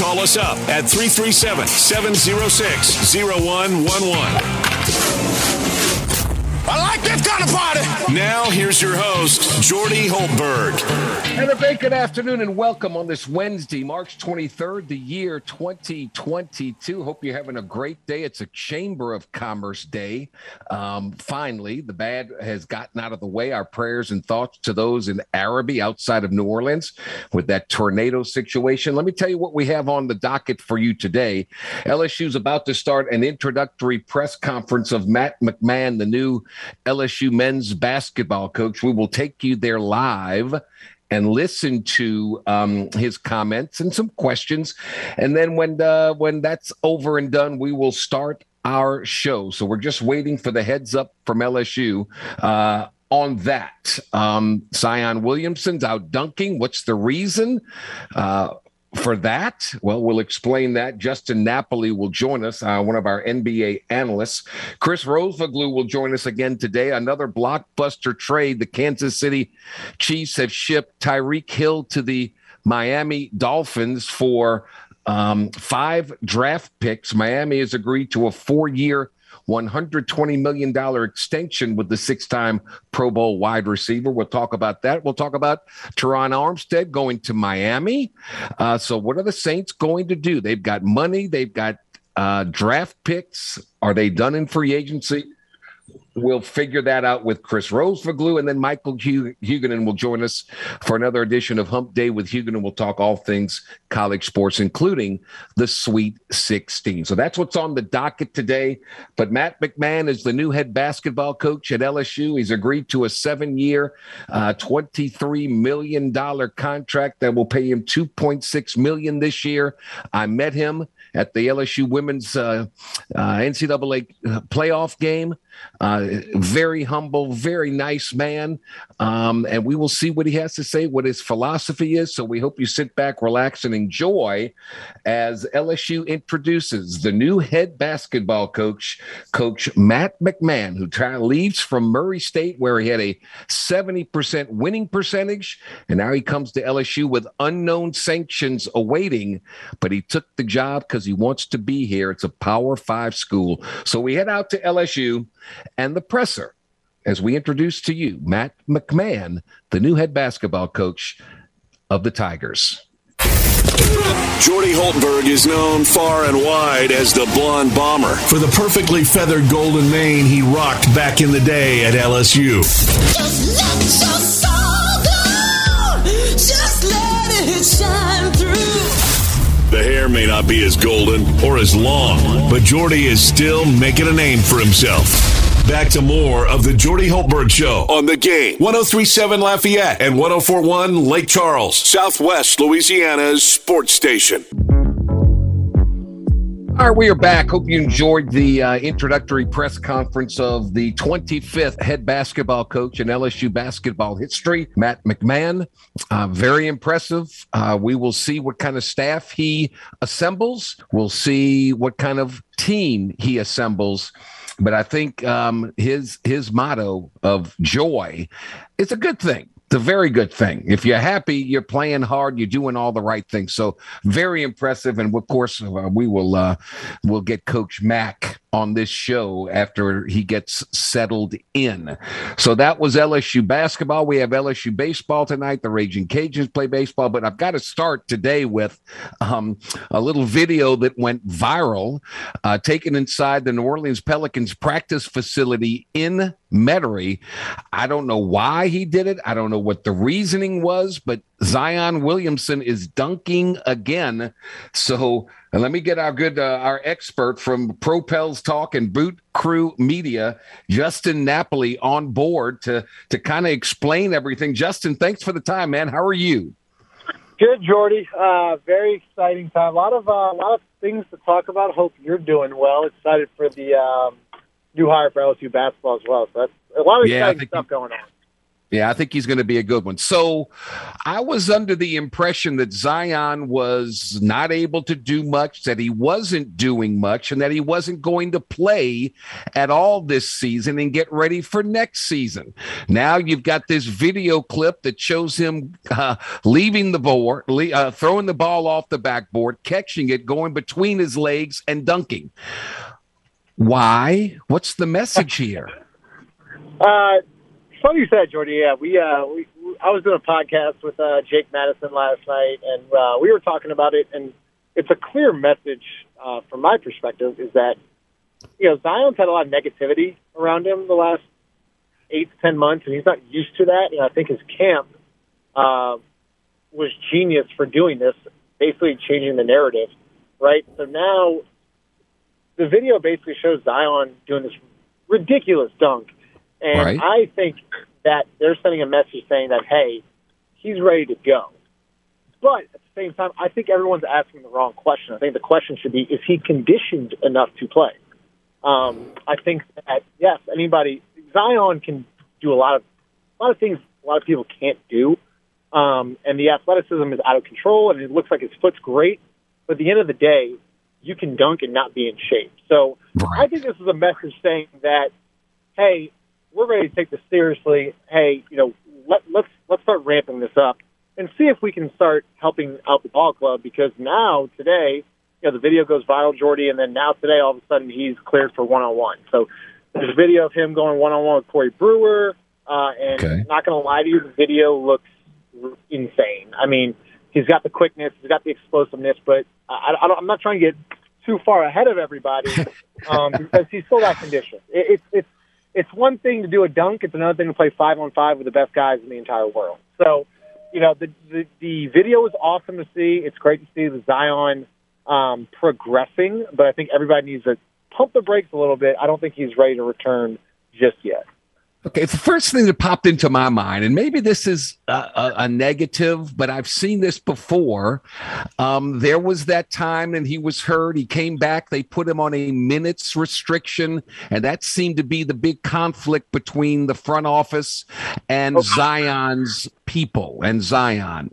Call us up at 337 706 0111. I like this kind of party. Now, here's your host, Jordy Hultberg. And a very good afternoon and welcome on this Wednesday, March 23rd, the year 2022. Hope you're having a great day. It's a Chamber of Commerce day. Um, finally, the bad has gotten out of the way. Our prayers and thoughts to those in Arabi outside of New Orleans with that tornado situation. Let me tell you what we have on the docket for you today. LSU's about to start an introductory press conference of Matt McMahon, the new LSU men's basketball coach. We will take you there live and listen to um, his comments and some questions. And then when uh, when that's over and done, we will start our show. So we're just waiting for the heads up from LSU. Uh, on that, um, Zion Williamson's out dunking. What's the reason? Uh, for that, well, we'll explain that. Justin Napoli will join us, uh, one of our NBA analysts. Chris Rosvoglou will join us again today. Another blockbuster trade. The Kansas City Chiefs have shipped Tyreek Hill to the Miami Dolphins for um, five draft picks. Miami has agreed to a four year $120 million extension with the six time Pro Bowl wide receiver. We'll talk about that. We'll talk about Terron Armstead going to Miami. Uh, so, what are the Saints going to do? They've got money, they've got uh, draft picks. Are they done in free agency? We'll figure that out with Chris Rosvoglou, and then Michael Huguenin will join us for another edition of Hump Day with Huguenin. We'll talk all things college sports, including the Sweet 16. So that's what's on the docket today. But Matt McMahon is the new head basketball coach at LSU. He's agreed to a seven-year, uh, $23 million contract that will pay him 2.6 million this year. I met him at the LSU women's uh, uh, NCAA playoff game. Uh, very humble, very nice man. Um, and we will see what he has to say, what his philosophy is. So we hope you sit back, relax, and enjoy as LSU introduces the new head basketball coach, Coach Matt McMahon, who tra- leaves from Murray State, where he had a 70% winning percentage. And now he comes to LSU with unknown sanctions awaiting, but he took the job because he wants to be here. It's a Power Five school. So we head out to LSU and the presser as we introduce to you Matt McMahon, the new head basketball coach of the Tigers. Jordy Hultberg is known far and wide as the blonde bomber for the perfectly feathered golden mane he rocked back in the day at LSU. The hair may not be as golden or as long, but Jordy is still making a name for himself. Back to more of the Jordy Hultberg Show on the game. 1037 Lafayette and 1041 Lake Charles, Southwest Louisiana's sports station. All right, we are back. Hope you enjoyed the uh, introductory press conference of the 25th head basketball coach in LSU basketball history, Matt McMahon. Uh, very impressive. Uh, we will see what kind of staff he assembles. We'll see what kind of team he assembles. But I think um, his his motto of joy is a good thing it's a very good thing. If you're happy, you're playing hard, you're doing all the right things. So very impressive. And of course, uh, we will uh, we'll get Coach Mack on this show after he gets settled in. So that was LSU basketball. We have LSU baseball tonight. The Raging Cajuns play baseball, but I've got to start today with um, a little video that went viral, uh, taken inside the New Orleans Pelicans practice facility in Metairie. I don't know why he did it. I don't know what the reasoning was, but Zion Williamson is dunking again. So and let me get our good uh, our expert from Pro Pels Talk and Boot Crew Media, Justin Napoli, on board to to kind of explain everything. Justin, thanks for the time, man. How are you? Good, Jordy. Uh, very exciting time. A lot of uh, a lot of things to talk about. Hope you're doing well. Excited for the um, new hire for LSU basketball as well. So that's a lot of Yeah, exciting stuff he- going on. Yeah, I think he's going to be a good one. So I was under the impression that Zion was not able to do much, that he wasn't doing much, and that he wasn't going to play at all this season and get ready for next season. Now you've got this video clip that shows him uh, leaving the board, uh, throwing the ball off the backboard, catching it, going between his legs, and dunking. Why? What's the message here? Uh, funny you said, Jordy. Yeah, we, uh, we, I was doing a podcast with uh, Jake Madison last night, and uh, we were talking about it. And it's a clear message uh, from my perspective is that you know Zion's had a lot of negativity around him the last eight to ten months, and he's not used to that. And I think his camp uh, was genius for doing this, basically changing the narrative, right? So now the video basically shows Zion doing this ridiculous dunk. And Right. I think that they're sending a message saying that, hey, he's ready to go. But at the same time, I think everyone's asking the wrong question. I think the question should be, is he conditioned enough to play? Um, I think that, yes, anybody, Zion can do a lot of, a lot of things a lot of people can't do. Um, and the athleticism is out of control, and it looks like his foot's great. But at the end of the day, you can dunk and not be in shape. So I think this is a message saying that, hey, we're ready to take this seriously. Hey, you know, let, let's let's start ramping this up and see if we can start helping out the ball club because now today, you know, the video goes viral, Jordy, and then now today, all of a sudden, he's cleared for one on one. So there's a video of him going one on one with Corey Brewer, uh, and Okay. not going to lie to you, the video looks insane. I mean, he's got the quickness, he's got the explosiveness, but I, I don't, I'm not trying to get too far ahead of everybody um, because he's still that condition. It, it's it's it's one thing to do a dunk; it's another thing to play five on five with the best guys in the entire world. So, you know, the the, the video is awesome to see. It's great to see the Zion um, progressing, but I think everybody needs to pump the brakes a little bit. I don't think he's ready to return just yet. Okay, the first thing that popped into my mind, and maybe this is a, a, a negative, but I've seen this before. Um, there was that time, and he was hurt. He came back. They put him on a minutes restriction, and that seemed to be the big conflict between the front office and Zion's people and Zion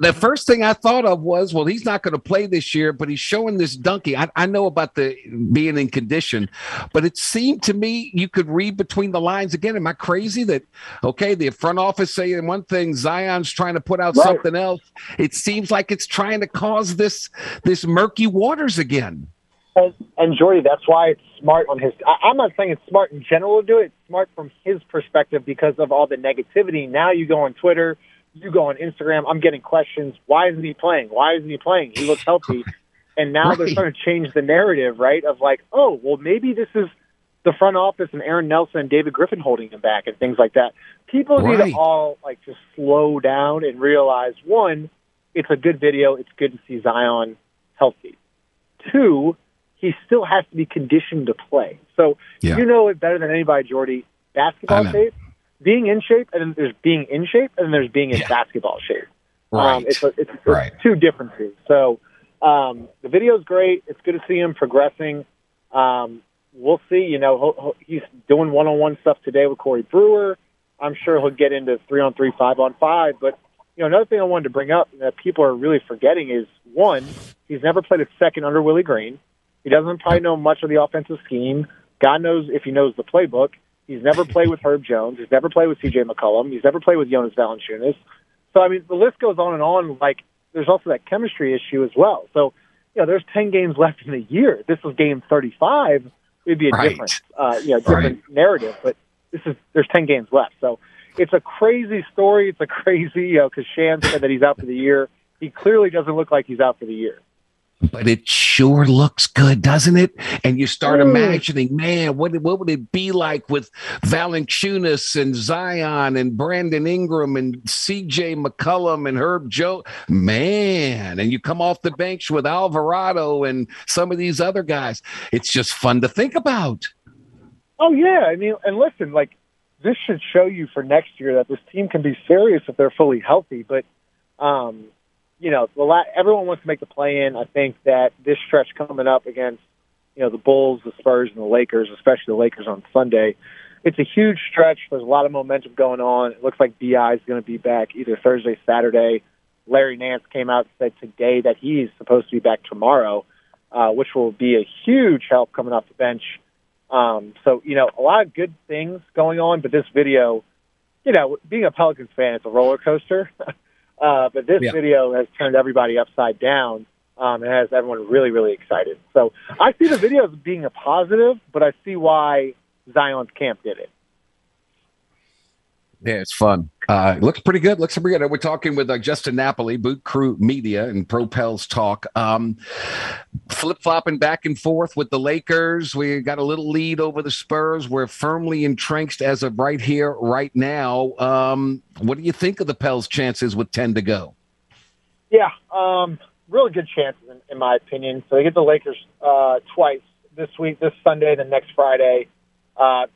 the first thing I thought of was, well, he's not going to play this year, but he's showing this donkey. I, I know about the being in condition, but it seemed to me you could read between the lines again. Am I crazy that okay, the front office saying one thing, Zion's trying to put out Right. something else? It seems like it's trying to cause this this murky waters again. And, and Jordy, that's why it's smart on his. I, I'm not saying it's smart in general to do it. It's smart from his perspective because of all the negativity. Now you go on Twitter, you go on Instagram. I'm getting questions. Why isn't he playing? Why isn't he playing? He looks healthy. And now they're trying to change the narrative, right? Of like, oh, well, maybe this is the front office and Aaron Nelson and David Griffin holding him back and things like that. People need to all like just slow down and realize one, it's a good video. It's good to see Zion healthy. Two, he still has to be conditioned to play. So Yeah. you know it better than anybody, Jordy. Basketball know. Being in shape, and then there's being in shape, and then there's being in Yeah. basketball shape. Right. Um, it's, a, it's, it's Right. two differences. So um, the video's great. It's good to see him progressing. Um, we'll see. You know, he's doing one-on-one stuff today with Corey Brewer. I'm sure he'll get into three-on-three, five-on-five. But you know, another thing I wanted to bring up that people are really forgetting is one, he's never played a second under Willie Green. He doesn't probably know much of the offensive scheme. God knows if he knows the playbook. He's never played with Herb Jones. He's never played with C.J. McCollum. He's never played with Jonas Valanciunas. So I mean, the list goes on and on. Like there's also that chemistry issue as well. So you know, there's 10 games left in the year. If this was game 35. It'd be a Right. different, uh, you know, different narrative. But this is there's 10 games left. So it's a crazy story. It's a crazy, you know, because Shams said that he's out for the year. He clearly doesn't look like he's out for the year. But it sure looks good, doesn't it? And you start Mm. imagining, man, what what would it be like with Valanciunas and Zion and Brandon Ingram and C.J. McCollum and Herb Joe, man? And you come off the bench with Alvarado and some of these other guys. It's just fun to think about. Oh yeah, I mean, and listen, like this should show you for next year that this team can be serious if they're fully healthy. But um, you know, the la- everyone wants to make the play in. I think that this stretch coming up against you know the Bulls, the Spurs, and the Lakers, especially the Lakers on Sunday. It's a huge stretch. There's a lot of momentum going on. It looks like B.I. is going to be back either Thursday, Saturday. Larry Nance came out and said today that he's supposed to be back tomorrow, uh, which will be a huge help coming off the bench. Um, so you know a lot of good things going on, but this video, you know, being a Pelicans fan, it's a roller coaster. uh, but this Yeah. video has turned everybody upside down um, and has everyone really, really excited. So I see the video as being a positive, but I see why Zion's camp did it. Yeah, it's fun. Uh, looks pretty good. Looks pretty good. We're talking with uh, Justin Napoli, Boot Crew Media, and Pro Pels Talk. Um, Flip flopping back and forth with the Lakers. We got a little lead over the Spurs. We're firmly entrenched as of right here, right now. Um, what do you think of the Pels' chances with ten to go? Yeah, um, really good chances in, in my opinion. So they get the Lakers uh, twice this week, this Sunday, then next Friday. Uh,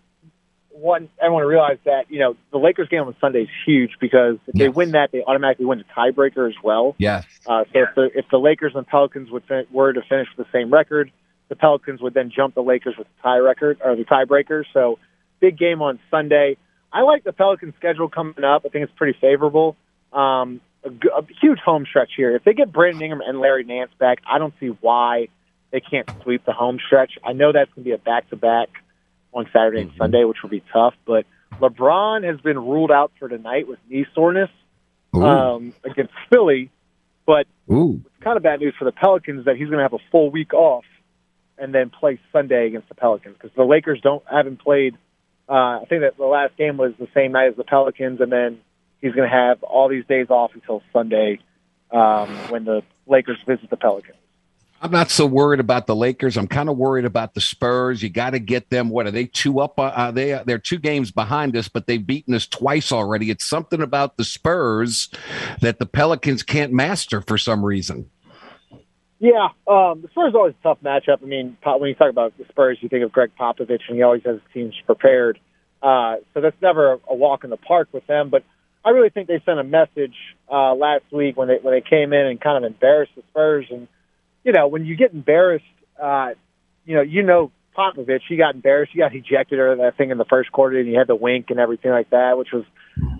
one, everyone realize that you know the Lakers game on Sunday is huge because if they win that, they automatically win the tiebreaker as well. Yes. Uh, so if the if the Lakers and Pelicans would fin- were to finish with the same record, the Pelicans would then jump the Lakers with the tie record or the tiebreaker. So big game on Sunday. I like the Pelicans schedule coming up. I think it's pretty favorable. Um, a, g- a huge home stretch here. If they get Brandon Ingram and Larry Nance back, I don't see why they can't sweep the home stretch. I know that's going to be a back to back on Saturday and Sunday, which will be tough. But LeBron has been ruled out for tonight with knee soreness um, against Philly. But Ooh. it's kind of bad news for the Pelicans that he's going to have a full week off and then play Sunday against the Pelicans because the Lakers don't haven't played. Uh, I think that the last game was the same night as the Pelicans, and then he's going to have all these days off until Sunday um, when the Lakers visit the Pelicans. I'm not so worried about the Lakers. I'm kind of worried about the Spurs. You got to get them. What are they two up? Uh, uh, they they're two games behind us, but they've beaten us twice already. It's something about the Spurs that the Pelicans can't master for some reason. Yeah, um, the Spurs always a tough matchup. I mean, when you talk about the Spurs, you think of Gregg Popovich, and he always has teams prepared. Uh, so that's never a walk in the park with them. But I really think they sent a message uh, last week when they when they came in and kind of embarrassed the Spurs. And you know, when you get embarrassed, uh, you know, you know Popovich, he got embarrassed. He got ejected or that thing in the first quarter, and he had the wink and everything like that, which was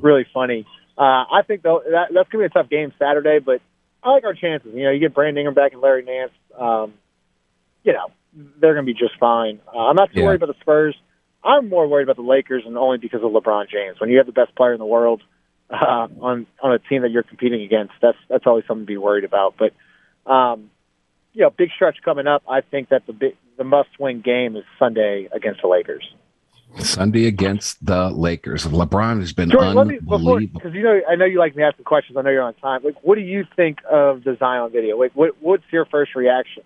really funny. Uh, I think though that, that's gonna be a tough game Saturday, but I like our chances. You know, you get Brandon Ingram back and Larry Nance. Um, you know, they're going to be just fine. Uh, I'm not too Yeah. worried about the Spurs. I'm more worried about the Lakers, and only because of LeBron James. When you have the best player in the world uh, on on a team that you're competing against, that's that's always something to be worried about. But um, you know, big stretch coming up. I think that the big, the must win game is Sunday against the Lakers. Sunday against the Lakers. LeBron has been Jordan, let me before unbelievable. because you know I know you like me asking questions. I know you're on time. Like, what do you think of the Zion video? Like, what what's your first reaction?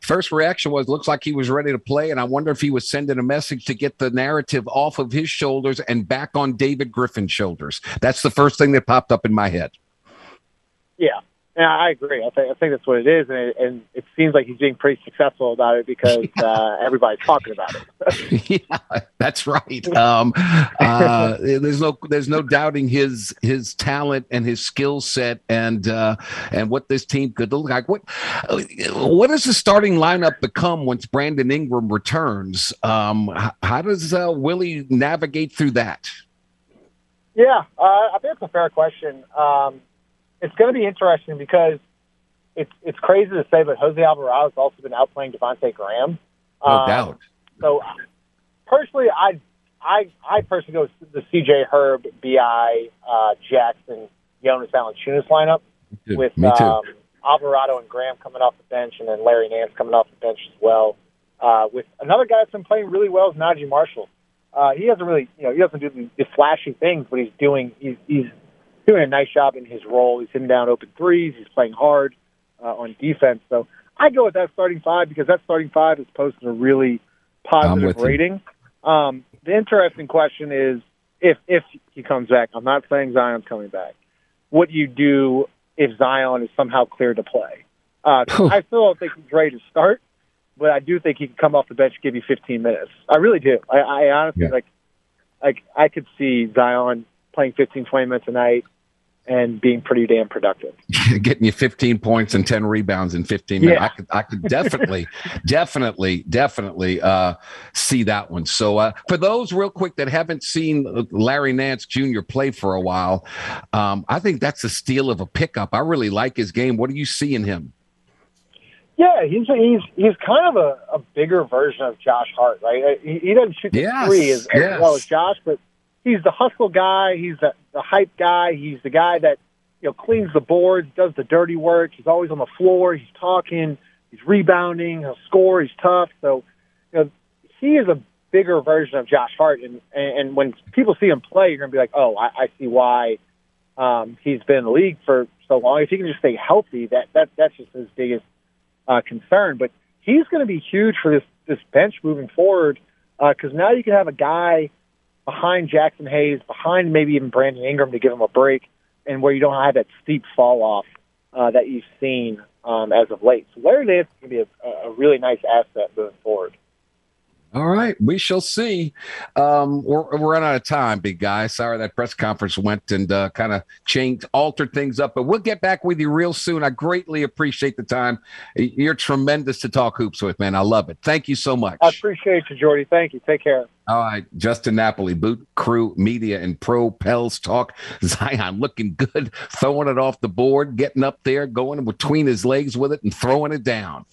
First reaction was looks like he was ready to play, and I wonder if he was sending a message to get the narrative off of his shoulders and back on David Griffin's shoulders. That's the first thing that popped up in my head. Yeah, yeah, I agree. I think I think that's what it is, and it, and it seems like he's being pretty successful about it because uh, everybody's talking about it. yeah, that's right. Um, uh, there's no there's no doubting his his talent and his skill set and uh, and what this team could look like. What what does the starting lineup become once Brandon Ingram returns? Um, how, how does uh, Willie navigate through that? Yeah, uh, I think it's a fair question. Um, it's going to be interesting because it's it's crazy to say, but Jose Alvarado has also been outplaying Devonte' Graham. No Um, doubt. So personally, I I I personally go with the C.J. Herb, B.I. Uh, Jackson, Jonas Valanciunas lineup with Me too. Um, Alvarado and Graham coming off the bench, and then Larry Nance coming off the bench as well. Uh, with another guy that's been playing really well is Naji Marshall. Uh, he doesn't really, you know, he doesn't do the, the flashy things, but he's doing he's he's doing a nice job in his role. He's hitting down open threes. He's playing hard uh, on defense. So I go with that starting five because that starting five is posting a really positive rating. Um, the interesting question is if if he comes back. I'm not saying Zion's coming back. What do you do if Zion is somehow cleared to play? Uh, I still don't think he's ready to start, but I do think he can come off the bench, give you 15 minutes. I really do. I, I honestly Yeah. like, like I could see Zion playing 15, 20 minutes a night and being pretty damn productive. Getting you 15 points and 10 rebounds in 15 minutes. Yeah. I could, I could definitely, definitely, definitely uh, see that one. So uh, for those real quick that haven't seen Larry Nance Jr. play for a while, um, I think that's a steal of a pickup. I really like his game. What do you see in him? Yeah, he's he's he's kind of a, a bigger version of Josh Hart, right? He, he doesn't shoot the yes, three as, yes. as well as Josh, but he's the hustle guy. He's the, the hype guy. He's the guy that you know cleans the boards, does the dirty work. He's always on the floor. He's talking. He's rebounding. He'll score. He's tough. So you know he is a bigger version of Josh Hart. And and when people see him play, you're gonna be like, oh, I, I see why um, he's been in the league for so long. If he can just stay healthy, that that that's just his biggest uh, concern. But he's going to be huge for this this bench moving forward because uh, now you can have a guy behind Jaxson Hayes, behind maybe even Brandon Ingram to give him a break, and where you don't have that steep fall off uh, that you've seen um, as of late. So Larry Nance to be a, a really nice asset moving forward. All right, we shall see. Um, we're, we're running out of time, big guy. Sorry that press conference went and uh, kind of changed, altered things up, but we'll get back with you real soon. I greatly appreciate the time. You're tremendous to talk hoops with, man. I love it. Thank you so much. I appreciate you, Jordy. Thank you. Take care. All right, Justin Napoli, Boot Crew Media and Pro Pels Talk. Zion looking good, throwing it off the board, getting up there, going between his legs with it, and throwing it down.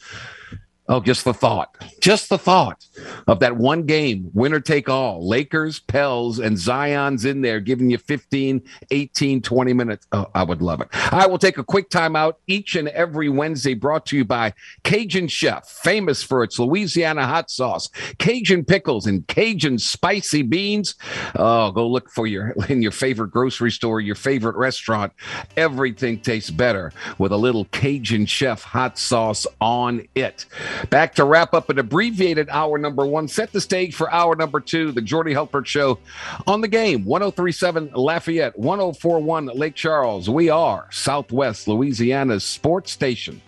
Oh, just the thought, just the thought of that one game, winner take all, Lakers, Pels, and Zion's in there giving you 15, 18, 20 minutes. Oh, I would love it. I will take a quick time out each and every Wednesday, brought to you by Cajun Chef, famous for its Louisiana hot sauce, Cajun pickles, and Cajun spicy beans. Oh, go look for your in your favorite grocery store, your favorite restaurant. Everything tastes better with a little Cajun Chef hot sauce on it. Back to wrap up an abbreviated hour number one. Set the stage for hour number two, the Jordy Hultberg Show on the game. 1037 Lafayette, 1041 Lake Charles. We are Southwest Louisiana's sports station.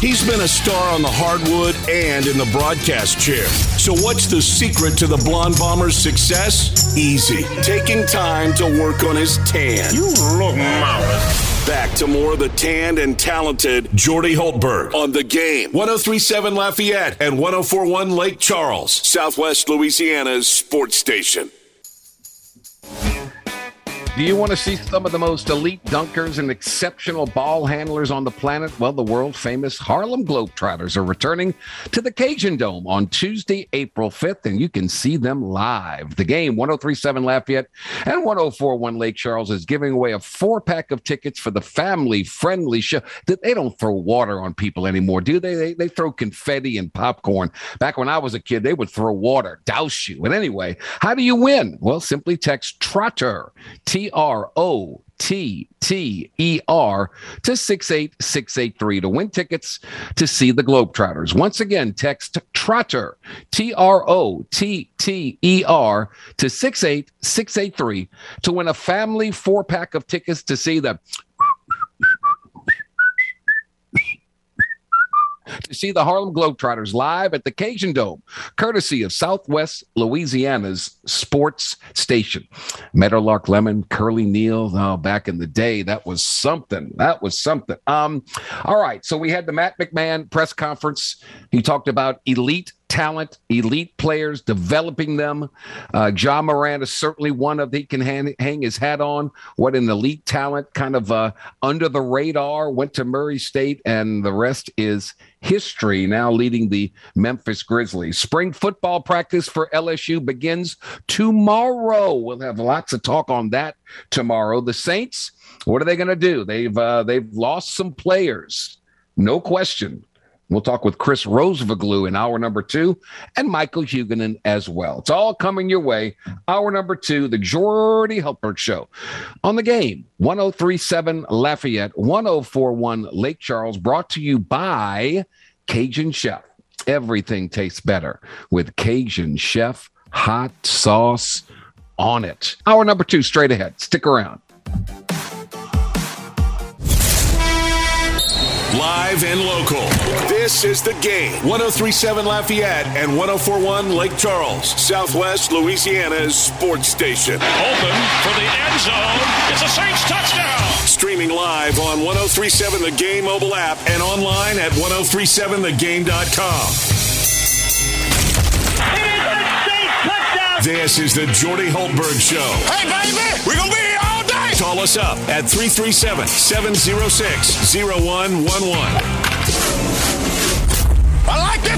He's been a star on the hardwood and in the broadcast chair. So, what's the secret to the Blonde Bomber's success? Easy. Taking time to work on his tan. You look marvelous. Back to more of the tanned and talented Jordy Hultberg on the game. 1037 Lafayette and 1041 Lake Charles, Southwest Louisiana's sports station. Do you want to see some of the most elite dunkers and exceptional ball handlers on the planet? Well, the world famous Harlem Globetrotters are returning to the Cajun Dome on Tuesday, April 5th, and you can see them live. The game, 1037 Lafayette and 1041 Lake Charles, is giving away a four pack of tickets for the family friendly show. They don't throw water on people anymore, do they? they? They throw confetti and popcorn. Back when I was a kid, they would throw water, douse you. And anyway, how do you win? Well, simply text Trotter, T R O T T E R to 68683 to win tickets to see the Globetrotters. Once again, text Trotter, T R O T T E R to 68683 to win a family four pack of tickets to see the to see the Harlem Globetrotters live at the Cajun Dome, courtesy of Southwest Louisiana's sports station. Meadowlark Lemon, Curly Neal, oh, back in the day, that was something. That was something. Um, all right, so we had the Matt McMahon press conference. He talked about elite talent, elite players, developing them. Uh, Ja Morant is certainly one of he can hang, hang his hat on. What an elite talent, kind of uh, under the radar, went to Murray State, and the rest is history. Now leading the Memphis Grizzlies. Spring football practice for LSU begins tomorrow. We'll have lots of talk on that tomorrow. The Saints, what are they going to do? They've uh, they've lost some players, no question. We'll talk with Chris Rosvoglou in hour number two and Michael Huguenin as well. It's all coming your way. Hour number two, the Jordy Hultberg Show on the game 1037 Lafayette, 1041 Lake Charles, brought to you by Cajun Chef. Everything tastes better with Cajun Chef hot sauce on it. Hour number two, straight ahead. Stick around. Live and local. This This is the game. 1037 Lafayette and 1041 Lake Charles, Southwest Louisiana's sports station. Open for the end zone. It's a Saints touchdown. Streaming live on 1037 The Game mobile app and online at 1037thegame.com. This is the Jordy Hultberg Show. Hey, baby, we're going to be here all day. Call us up at 337 706 0111.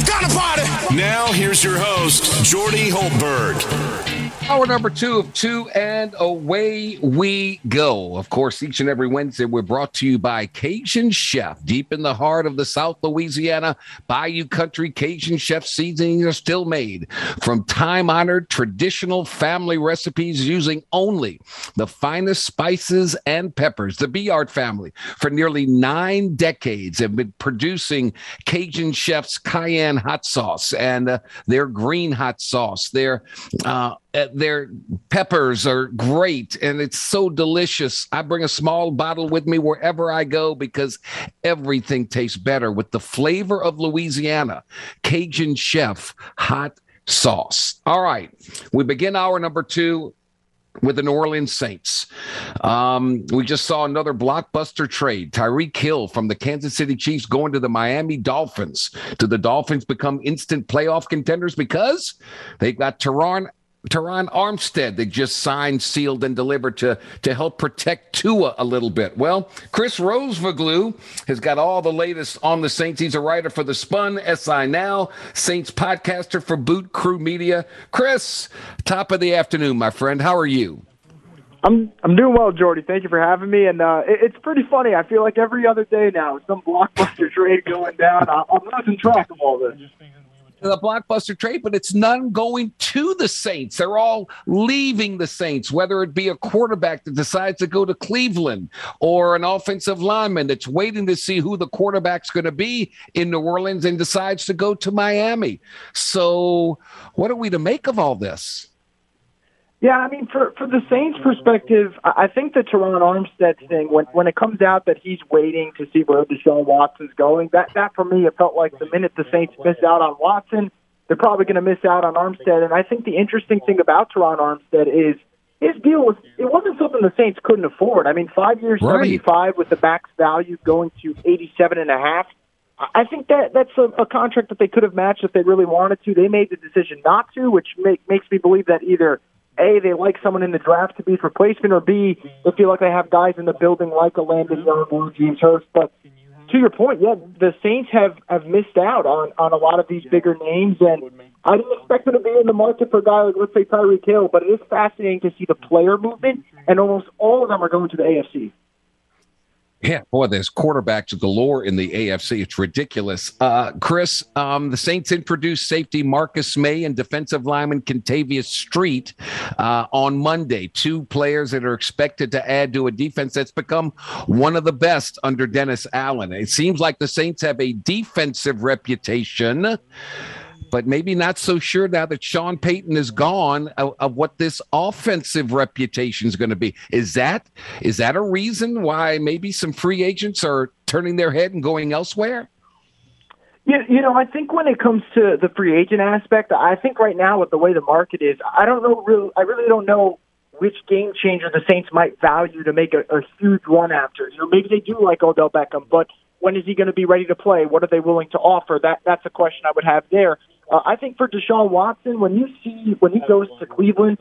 Kind party. Now, here's your host, Jordy Hultberg. Hour number two of two, and away we go. Of course, each and every Wednesday, we're brought to you by Cajun Chef. Deep in the heart of the South Louisiana Bayou Country, Cajun Chef seasonings are still made from time honored traditional family recipes using only the finest spices and peppers. The Beard family, for nearly nine decades, have been producing Cajun Chef's cayenne hot sauce and uh, their green hot sauce, their uh, their peppers are great and it's so delicious. I bring a small bottle with me wherever I go because everything tastes better with the flavor of Louisiana. Cajun Chef hot sauce. All right, we begin hour number two with the New Orleans Saints. Um, we just saw another blockbuster trade. Tyreek Hill from the Kansas City Chiefs going to the Miami Dolphins. Do the Dolphins become instant playoff contenders because they've got Terron Terron Armstead they just signed, sealed, and delivered to to help protect Tua a little bit. Well, Chris Rosvoglou has got all the latest on the Saints. He's a writer for the Spun, SI Now, Saints podcaster for Boot Crew Media. Chris, top of the afternoon, my friend. How are you? I'm I'm doing well, Jordy. Thank you for having me. And uh, it, it's pretty funny. I feel like every other day now, some blockbuster trade going down. I, I'm losing track of all this the blockbuster trade, but it's none going to the Saints. They're all leaving the Saints, whether it be a quarterback that decides to go to Cleveland or an offensive lineman that's waiting to see who the quarterback's going to be in New Orleans and decides to go to Miami. So, what are we to make of all this? Yeah, I mean, for for the Saints' perspective, I think the Terron Armstead thing, when when it comes out that he's waiting to see where Deshaun Watson's going, that that for me, it felt like the minute the Saints miss out on Watson, they're probably going to miss out on Armstead. And I think the interesting thing about Terron Armstead is his deal was it wasn't something the Saints couldn't afford. I mean, five years, right. seventy five, with the max value going to eighty seven and a half. I think that that's a, a contract that they could have matched if they really wanted to. They made the decision not to, which make, makes me believe that either a, they like someone in the draft to be his replacement, or B, they feel like they have guys in the building like a Landon Young or James Hurst. But to your point, yeah, the Saints have have missed out on on a lot of these bigger names, and I didn't expect them to be in the market for a guy like let's say Tyreek Hill. But it is fascinating to see the player movement, and almost all of them are going to the AFC. Yeah, boy, there's quarterbacks galore in the AFC. It's ridiculous. Uh, Chris, um, the Saints introduced safety Marcus Maye and defensive lineman Kentavius Street uh, on Monday. Two players that are expected to add to a defense that's become one of the best under Dennis Allen. It seems like the Saints have a defensive reputation but maybe not so sure now that Sean Payton is gone of, of what this offensive reputation is going to be. Is that is that a reason why maybe some free agents are turning their head and going elsewhere? Yeah, you know, I think when it comes to the free agent aspect, I think right now with the way the market is, I don't know really, I really don't know which game changer the Saints might value to make a, a huge run after. You know, maybe they do like Odell Beckham, but when is he going to be ready to play? What are they willing to offer? That that's a question I would have there. Uh, I think for Deshaun Watson, when you see when he goes to Cleveland,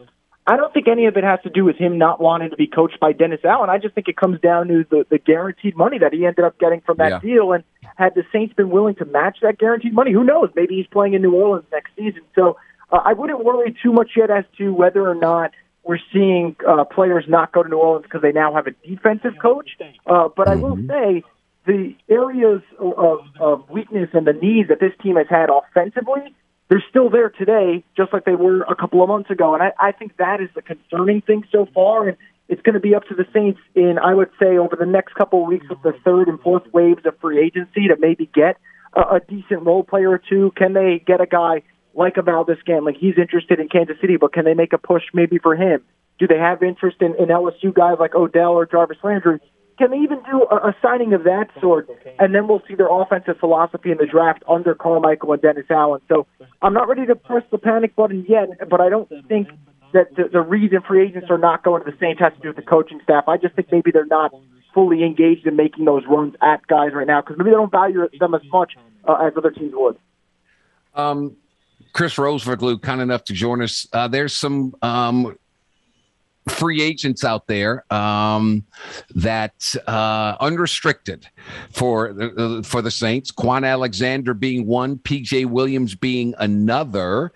I don't think any of it has to do with him not wanting to be coached by Dennis Allen. I just think it comes down to the, the guaranteed money that he ended up getting from that yeah. deal. And had the Saints been willing to match that guaranteed money, who knows? Maybe he's playing in New Orleans next season. So uh, I wouldn't worry too much yet as to whether or not we're seeing uh, players not go to New Orleans because they now have a defensive coach. Uh, but I will mm-hmm. say the areas of, of weakness and the needs that this team has had offensively they're still there today, just like they were a couple of months ago. And I, I think that is the concerning thing so far. And it's going to be up to the Saints in, I would say, over the next couple of weeks with the third and fourth waves of free agency to maybe get a, a decent role player or two. Can they get a guy like a Valdes Scantling? He's interested in Kansas City, but can they make a push maybe for him? Do they have interest in, in LSU guys like Odell or Jarvis Landry? Can they even do a, a signing of that sort? And then we'll see their offensive philosophy in the draft under Carmichael and Dennis Allen. So I'm not ready to press the panic button yet, but I don't think that the, the reason free agents are not going to the Saints has to do with the coaching staff. I just think maybe they're not fully engaged in making those runs at guys right now because maybe they don't value them as much uh, as other teams would. Um, Chris Rosvoglou, kind enough to join us. Uh, there's some um, free agents out there um, that uh, unrestricted for the, for the Saints. Kwon Alexander being one, PJ Williams being another.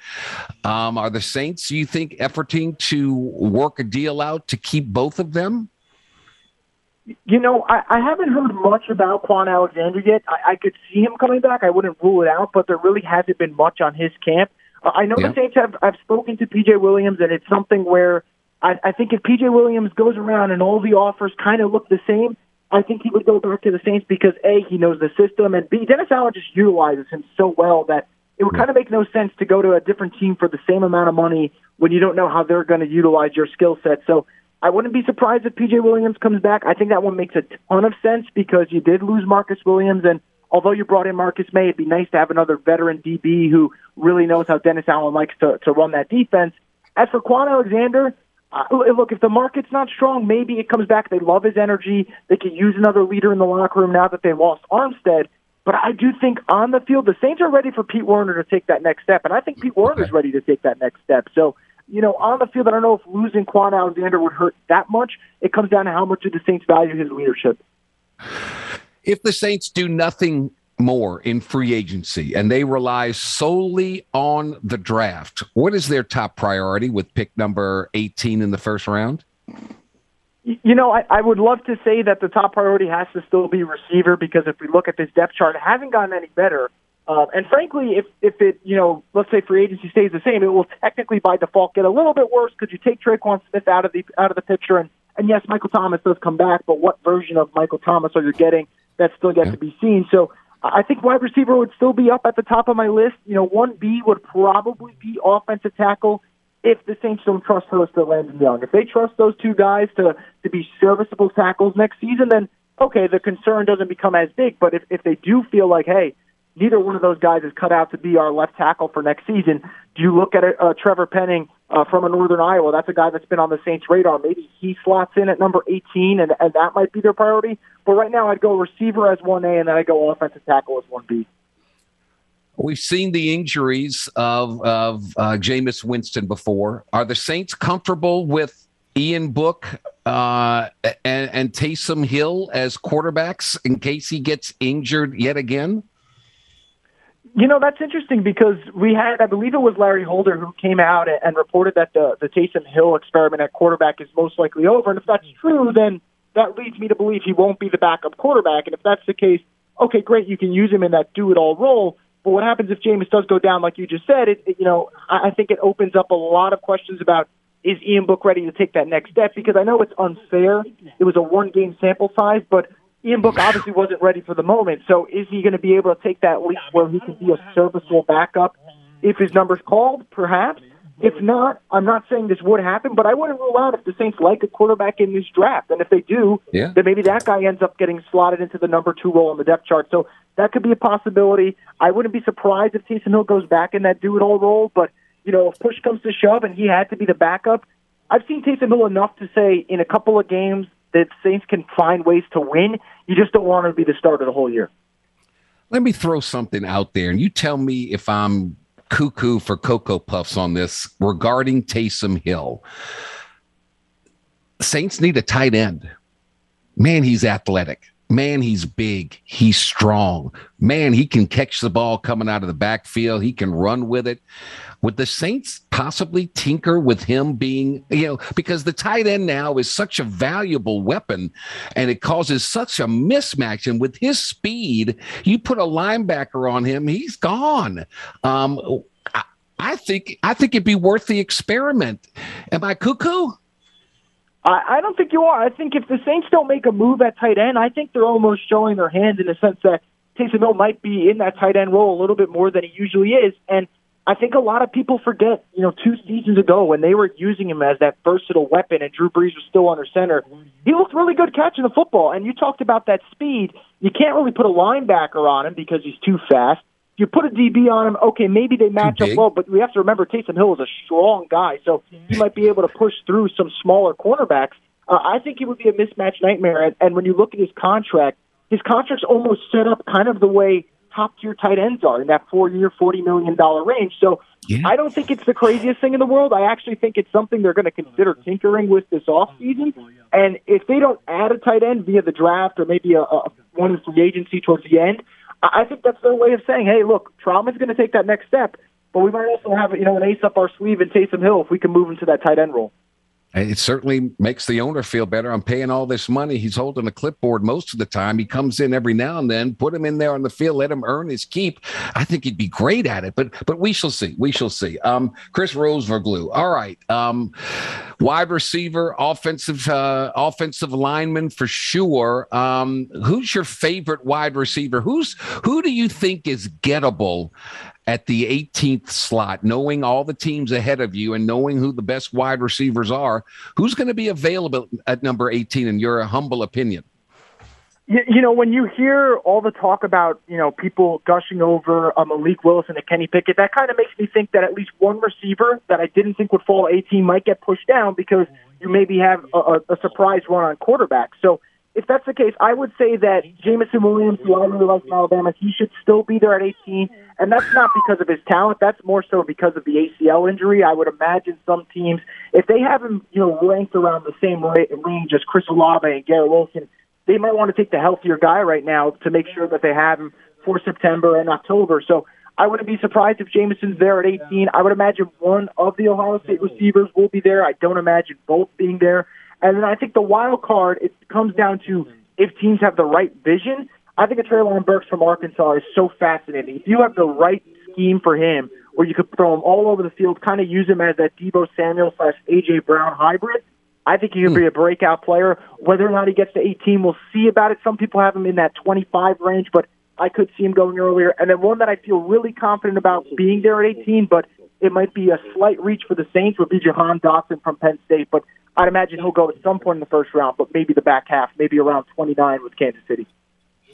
Um, are the Saints, you think, efforting to work a deal out to keep both of them? You know, I, I haven't heard much about Kwon Alexander yet. I, I could see him coming back. I wouldn't rule it out, but there really hasn't been much on his camp. Uh, I know yeah. the Saints have. I've spoken to PJ Williams, and it's something where I, I think if PJ Williams goes around and all the offers kind of look the same, I think he would go back to the Saints because A, he knows the system, and B, Dennis Allen just utilizes him so well that it would kind of make no sense to go to a different team for the same amount of money when you don't know how they're going to utilize your skill set. So I wouldn't be surprised if PJ Williams comes back. I think that one makes a ton of sense because you did lose Marcus Williams, and although you brought in Marcus Maye, it'd be nice to have another veteran DB who really knows how Dennis Allen likes to, to run that defense. As for Kwon Alexander, uh, look, if the market's not strong, maybe it comes back. They love his energy. They could use another leader in the locker room now that they lost Armstead. But I do think on the field, the Saints are ready for Pete Werner to take that next step, and I think Pete Werner's okay. ready to take that next step. So, you know, on the field, I don't know if losing Kwon Alexander would hurt that much. It comes down to how much do the Saints value his leadership. If the Saints do nothing more in free agency and they rely solely on the draft, what is their top priority with pick number 18 in the first round? You know, I, I would love to say that the top priority has to still be receiver because if we look at this depth chart, it hasn't gotten any better. Uh, and frankly, if if it you know let's say free agency stays the same, it will technically by default get a little bit worse because you take Tre'Quan Smith out of the out of the picture, and and yes, Michael Thomas does come back, but what version of Michael Thomas are you getting? That's still yet yeah. to be seen. So I think wide receiver would still be up at the top of my list. You know, one B would probably be offensive tackle if the Saints don't trust Hurst or Landon Young. If they trust those two guys to to be serviceable tackles next season, then okay, the concern doesn't become as big. But if if they do feel like, hey, neither one of those guys is cut out to be our left tackle for next season. Do you look at it, uh, Trevor Penning uh, from a Northern Iowa? That's a guy that's been on the Saints' radar. Maybe he slots in at number 18, and, and that might be their priority. But right now, I'd go receiver as 1A, and then I'd go offensive tackle as 1B. We've seen the injuries of, of uh, Jameis Winston before. Are the Saints comfortable with Ian Book uh, and, and Taysom Hill as quarterbacks in case he gets injured yet again? You know, that's interesting because we had, I believe it was Larry Holder who came out and reported that the, the Taysom Hill experiment at quarterback is most likely over. And if that's true, then that leads me to believe he won't be the backup quarterback. And if that's the case, okay, great, you can use him in that do it all role. But what happens if Jameis does go down, like you just said? It, it, you know, I, I think it opens up a lot of questions about is Ian Book ready to take that next step? Because I know it's unfair. It was a one game sample size, but Ian Book obviously wasn't ready for the moment. So is he going to be able to take that leap where he can be a serviceable backup if his number's called? Perhaps. If not, I'm not saying this would happen, but I wouldn't rule out if the Saints like a quarterback in this draft. And if they do, yeah. then maybe that guy ends up getting slotted into the number two role on the depth chart. So that could be a possibility. I wouldn't be surprised if Taysom Hill goes back in that do it all role, but you know, if push comes to shove and he had to be the backup, I've seen Taysom Hill enough to say in a couple of games that Saints can find ways to win. You just don't want to be the starter the whole year. Let me throw something out there, and you tell me if I'm cuckoo for Cocoa Puffs on this regarding Taysom Hill. Saints need a tight end. Man, he's athletic. Man, he's big. He's strong. Man, he can catch the ball coming out of the backfield. He can run with it. Would the Saints possibly tinker with him being, you know, because the tight end now is such a valuable weapon and it causes such a mismatch. And with his speed, you put a linebacker on him, he's gone. Um, I, I think I think it'd be worth the experiment. Am I cuckoo? I, I don't think you are. I think if the Saints don't make a move at tight end, I think they're almost showing their hand in the sense that Taysom Hill might be in that tight end role a little bit more than he usually is. And I think a lot of people forget, you know, two seasons ago when they were using him as that versatile weapon and Drew Brees was still under center, he looked really good catching the football. And you talked about that speed. You can't really put a linebacker on him because he's too fast. You put a DB on him, okay, maybe they match up well, but we have to remember Taysom Hill is a strong guy, so he might be able to push through some smaller cornerbacks. Uh, I think it would be a mismatch nightmare. And, and when you look at his contract, his contract's almost set up kind of the way top tier tight ends are in that four year, $40 million range. So yeah. I don't think it's the craziest thing in the world. I actually think it's something they're going to consider tinkering with this offseason. And if they don't add a tight end via the draft or maybe a, a one in free agency towards the end, I think that's their way of saying, hey, look, Trautman's going to take that next step, but we might also have you know an ace up our sleeve in Taysom Hill if we can move into that tight end role. It certainly makes the owner feel better. I'm paying all this money. He's holding a clipboard most of the time. He comes in every now and then. Put him in there on the field. Let him earn his keep. I think he'd be great at it. But but we shall see. We shall see. Um, Chris Rosvoglou. All right. Um, wide receiver, offensive uh, offensive lineman for sure. Um, who's your favorite wide receiver? Who's who do you think is gettable at the 18th slot, knowing all the teams ahead of you and knowing who the best wide receivers are, who's going to be available at number 18 in your humble opinion? You, know, when you hear all the talk about, you know, people gushing over um, Malik Willis and Kenny Pickett, that kind of makes me think that at least one receiver that I didn't think would fall 18 might get pushed down because you maybe have a, a surprise run on quarterback. So if that's the case, I would say that Jameson Williams, who I really like from Alabama, he should still be there at 18. And that's not because of his talent. That's more so because of the ACL injury. I would imagine some teams, if they have him, you know, ranked around the same range as Chris Olave and Garrett Wilson, they might want to take the healthier guy right now to make sure that they have him for September and October. So I wouldn't be surprised if Jameson's there at 18. I would imagine one of the Ohio State receivers will be there. I don't imagine both being there. And then I think the wild card, it comes down to if teams have the right vision. I think a Treylon Burks from Arkansas is so fascinating. If you have the right scheme for him, where you could throw him all over the field, kind of use him as that Deebo Samuel slash AJ Brown hybrid, I think he could be hmm. a breakout player. Whether or not he gets to 18, we'll see about it. Some people have him in that 25 range, but I could see him going earlier. And then one that I feel really confident about being there at 18, but it might be a slight reach for the Saints would be Jahan Dotson from Penn State. But I'd imagine he'll go at some point in the first round, but maybe the back half, maybe around 29 with Kansas City.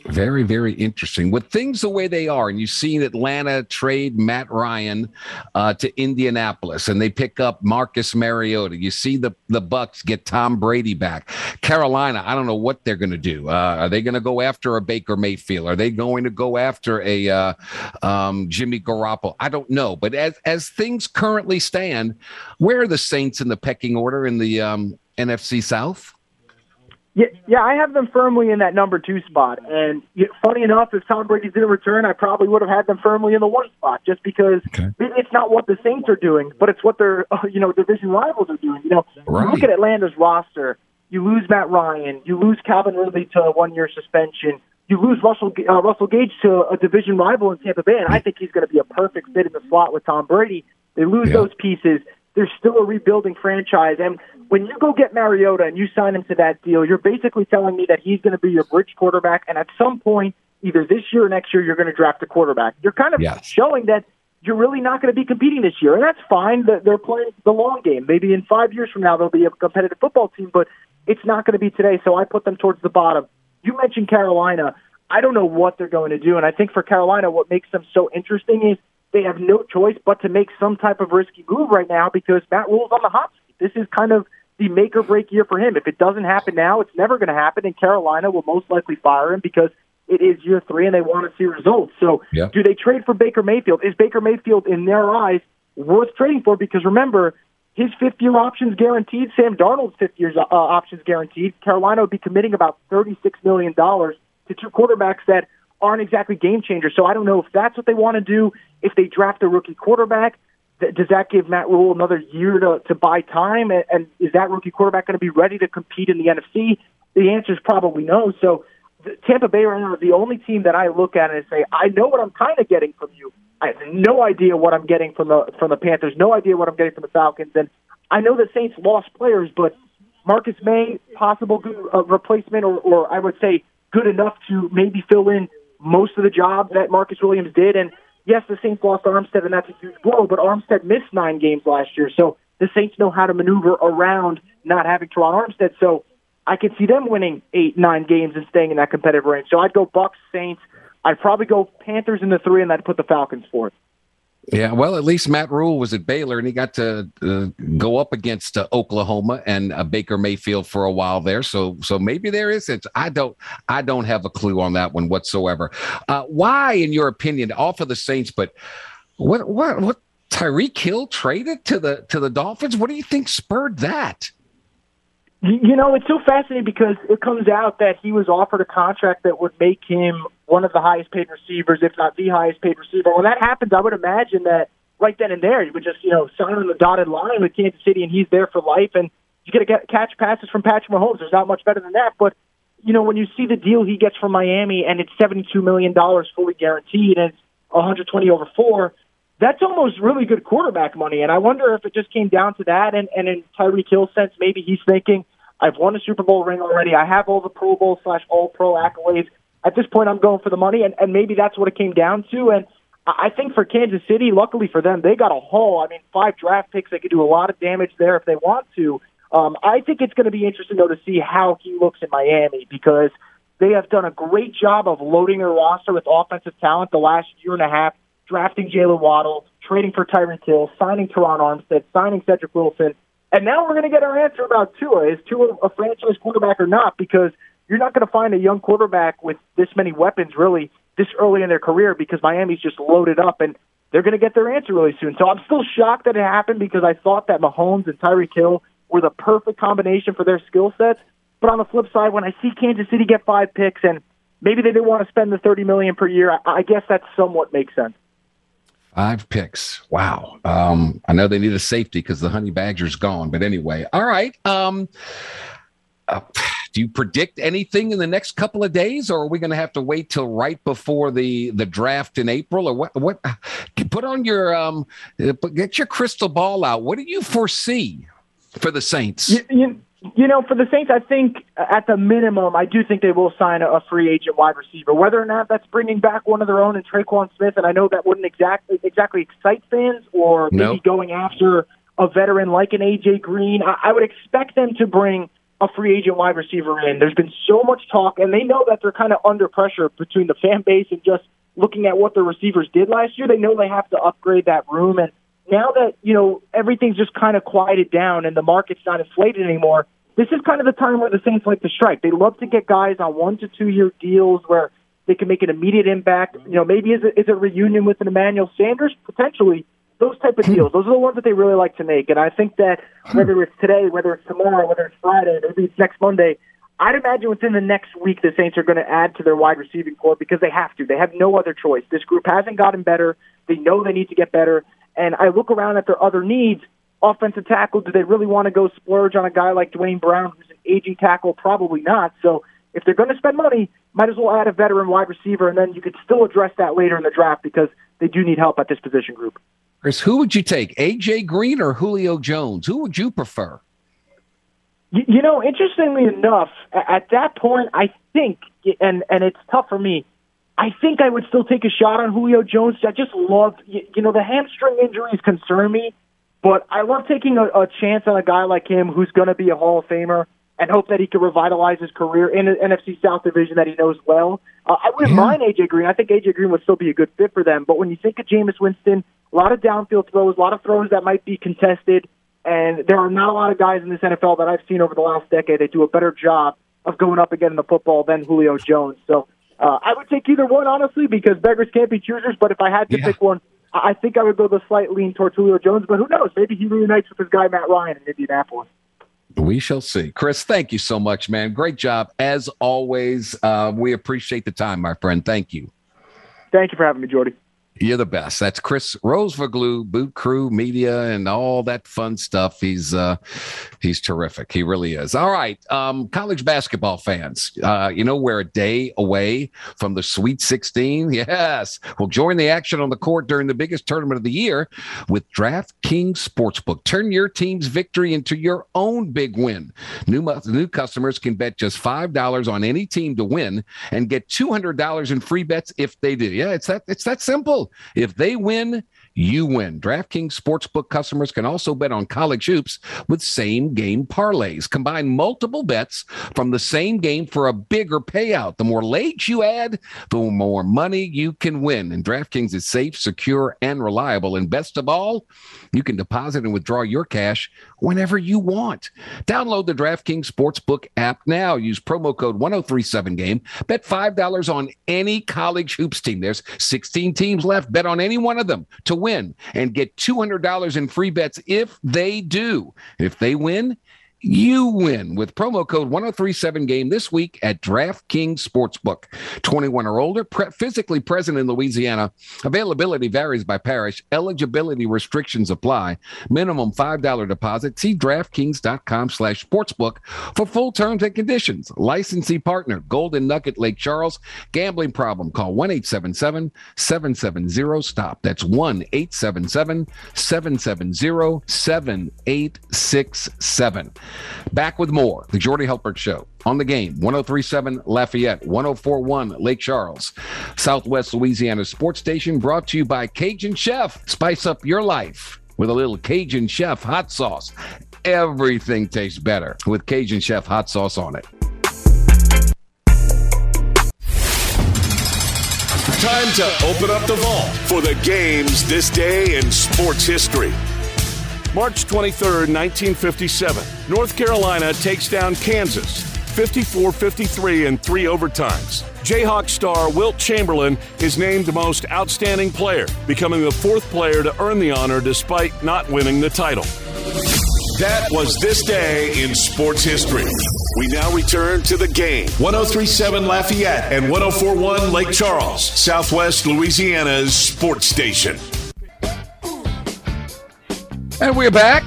Very, very interesting. With things the way they are, and you've seen Atlanta trade Matt Ryan uh, to Indianapolis, and they pick up Marcus Mariota. You see the the Bucs get Tom Brady back. Carolina, I don't know what they're going to do. Uh, are they going to go after a Baker Mayfield? Are they going to go after a uh, um, Jimmy Garoppolo? I don't know. But as as things currently stand, where are the Saints in the pecking order in the um, NFC South? Yeah, yeah, I have them firmly in that number two spot. And you know, funny enough, if Tom Brady didn't return, I probably would have had them firmly in the one spot, just because okay. it's not what the Saints are doing, but it's what their you know division rivals are doing. You know, right. you look at Atlanta's roster. You lose Matt Ryan, you lose Calvin Ridley to a one-year suspension, you lose Russell uh, Russell Gage to a division rival in Tampa Bay, and I think he's going to be a perfect fit in the slot with Tom Brady. They lose yeah. those pieces. They're still a rebuilding franchise, and when you go get Mariota and you sign him to that deal, you're basically telling me that he's going to be your bridge quarterback, and at some point, either this year or next year, you're going to draft a quarterback. You're kind of yes. showing that you're really not going to be competing this year, and that's fine. They're playing the long game. Maybe in five years from now, they'll be a competitive football team, but it's not going to be today. So I put them towards the bottom. You mentioned Carolina. I don't know what they're going to do, and I think for Carolina, what makes them so interesting is they have no choice but to make some type of risky move right now because Matt Rhule's on the hot seat. This is kind of the make or break year for him. If it doesn't happen now, it's never going to happen, and Carolina will most likely fire him because it is year three and they want to see results. So, yeah. do they trade for Baker Mayfield? Is Baker Mayfield, in their eyes, worth trading for? Because remember, his fifth year options guaranteed. Sam Darnold's fifth year uh, options guaranteed. Carolina would be committing about $36 million to two quarterbacks that aren't exactly game changers. So I don't know if that's what they want to do. If they draft a rookie quarterback, does that give Matt Rhule another year to, to buy time? And, and is that rookie quarterback going to be ready to compete in the NFC? The answer is probably no. So Tampa Bay right now is the only team that I look at and say, I know what I'm kind of getting from you. I have no idea what I'm getting from the from the Panthers. No idea what I'm getting from the Falcons. And I know the Saints lost players, but Marcus Maye, possible good, uh, replacement, or, or I would say good enough to maybe fill in most of the job that Marcus Williams did. And yes, the Saints lost Armstead, and that's a huge blow, but Armstead missed nine games last year. So the Saints know how to maneuver around not having Terron Armstead. So I could see them winning eight, nine games and staying in that competitive range. So I'd go Bucs, Saints. I'd probably go Panthers in the three, and I'd put the Falcons fourth. Yeah, well, at least Matt Rhule was at Baylor, and he got to uh, go up against uh, Oklahoma and uh, Baker Mayfield for a while there. So, so maybe there is it. I don't, I don't have a clue on that one whatsoever. Uh, why, in your opinion, all for the Saints, but what, what, what? Tyreek Hill traded to the to the Dolphins. What do you think spurred that? You know, it's so fascinating because it comes out that he was offered a contract that would make him one of the highest paid receivers, if not the highest paid receiver. When that happens, I would imagine that right then and there, he would just, you know, sign on the dotted line with Kansas City and he's there for life. And you get to catch passes from Patrick Mahomes. There's not much better than that. But, you know, when you see the deal he gets from Miami and it's $72 million fully guaranteed and it's 120 over four, that's almost really good quarterback money. And I wonder if it just came down to that. And, and in Tyreek Hill's sense, maybe he's thinking, I've won a Super Bowl ring already. I have all the Pro Bowl slash All Pro accolades. At this point, I'm going for the money, and, and maybe that's what it came down to. And I think for Kansas City, luckily for them, they got a haul. I mean, five draft picks. They could do a lot of damage there if they want to. Um, I think it's going to be interesting, though, to see how he looks in Miami because they have done a great job of loading their roster with offensive talent the last year and a half, drafting Jaylen Waddle, trading for Tyreek Hill, signing Terron Armstead, signing Cedric Wilson. And now we're going to get our answer about Tua. Is Tua a franchise quarterback or not? Because you're not going to find a young quarterback with this many weapons really this early in their career because Miami's just loaded up and they're going to get their answer really soon. So I'm still shocked that it happened because I thought that Mahomes and Tyreek Hill were the perfect combination for their skill sets. But on the flip side, when I see Kansas City get five picks and maybe they didn't want to spend the 30 million per year, I, I guess that somewhat makes sense. Five picks. Wow. Um, I know they need a safety because the honey badger's gone. But anyway, all right. Um, uh, do you predict anything in the next couple of days, or are we going to have to wait till right before the the draft in April, or what? What? Put on your um, get your crystal ball out. What do you foresee for the Saints? You, you, you know, for the Saints, I think uh, at the minimum, I do think they will sign a, free agent wide receiver. Whether or not that's bringing back one of their own in Tre'Quan Smith, and I know that wouldn't exactly exactly excite fans, or maybe nope. going after a veteran like an AJ Green. I, I would expect them to bring a free agent wide receiver in. There's been so much talk, and they know that they're kind of under pressure between the fan base and just looking at what the receivers did last year. They know they have to upgrade that room, and now that you know everything's just kind of quieted down and the market's not inflated anymore this is kind of the time where the Saints like to strike. They love to get guys on one to two year deals where they can make an immediate impact. You know, maybe is it is a reunion with an Emmanuel Sanders potentially. Those type of deals, those are the ones that they really like to make. And I think that whether it's today, whether it's tomorrow, whether it's Friday, maybe it's next Monday, I'd imagine within the next week the Saints are going to add to their wide receiving core because they have to. They have no other choice. This group hasn't gotten better. They know they need to get better. And I look around at their other needs, offensive tackle. Do they really want to go splurge on a guy like Duane Brown, who's an aging tackle? Probably not. So if they're going to spend money, might as well add a veteran wide receiver, and then you could still address that later in the draft because they do need help at this position group. Chris, who would you take, AJ Green or Julio Jones? Who would you prefer? You, you know, interestingly enough, at that point, I think, and and it's tough for me. I think I would still take a shot on Julio Jones. I just love, you know, the hamstring injuries concern me. But I love taking a, a chance on a guy like him who's going to be a Hall of Famer and hope that he can revitalize his career in an NFC South division that he knows well. Uh, I wouldn't yeah. mind AJ Green. I think AJ Green would still be a good fit for them. But when you think of Jameis Winston, a lot of downfield throws, a lot of throws that might be contested, and there are not a lot of guys in this NFL that I've seen over the last decade that do a better job of going up and getting the football than Julio Jones. So uh, I would take either one, honestly, because beggars can't be choosers. But if I had to yeah. pick one, I think I would go the slight lean towards Julio Jones, but who knows? Maybe he reunites with his guy Matt Ryan in Indianapolis. We shall see. Chris, thank you so much, man. Great job. As always, uh, we appreciate the time, my friend. Thank you. Thank you for having me, Jordy. You're the best. That's Chris Rosvoglou, Boot Crew Media, and all that fun stuff. He's uh, he's terrific. He really is. All right, um, college basketball fans. Uh, you know we're a day away from the Sweet 16. Yes, we'll join the action on the court during the biggest tournament of the year with DraftKings Sportsbook. Turn your team's victory into your own big win. New new customers can bet just five dollars on any team to win and get two hundred dollars in free bets if they do. Yeah, it's that it's that simple. Deal. If they win, you win. DraftKings Sportsbook customers can also bet on college hoops with same game parlays. Combine multiple bets from the same game for a bigger payout. The more legs you add, the more money you can win. And DraftKings is safe, secure, and reliable. And best of all, you can deposit and withdraw your cash whenever you want. Download the DraftKings Sportsbook app now. Use promo code 1037game. Bet $5 on any college hoops team. There's 16 teams left. Bet on any one of them to win and get $200 in free bets if they do. If they win, you win with promo code 1037 game this week at DraftKings Sportsbook. 21 or older, pre- physically present in Louisiana. Availability varies by parish. Eligibility restrictions apply. Minimum $5 deposit. See DraftKings.com slash sportsbook for full terms and conditions. Licensee partner, Golden Nugget Lake Charles. Gambling problem, call 1-877-770-STOP. That's 1-877-770-7867. Back with more. The Jordy Hultberg Show on the game. 1037 Lafayette, 1041 Lake Charles, Southwest Louisiana Sports Station, brought to you by Cajun Chef. Spice up your life with a little Cajun Chef hot sauce. Everything tastes better with Cajun Chef hot sauce on it. Time to open up the vault for the games this day in sports history. March 23rd, 1957, North Carolina takes down Kansas 54 53 in three overtimes. Jayhawk star Wilt Chamberlain is named the most outstanding player, becoming the fourth player to earn the honor despite not winning the title. That was this day in sports history. We now return to the game. 1037 Lafayette and 1041 Lake Charles, Southwest Louisiana's sports station. And we're back.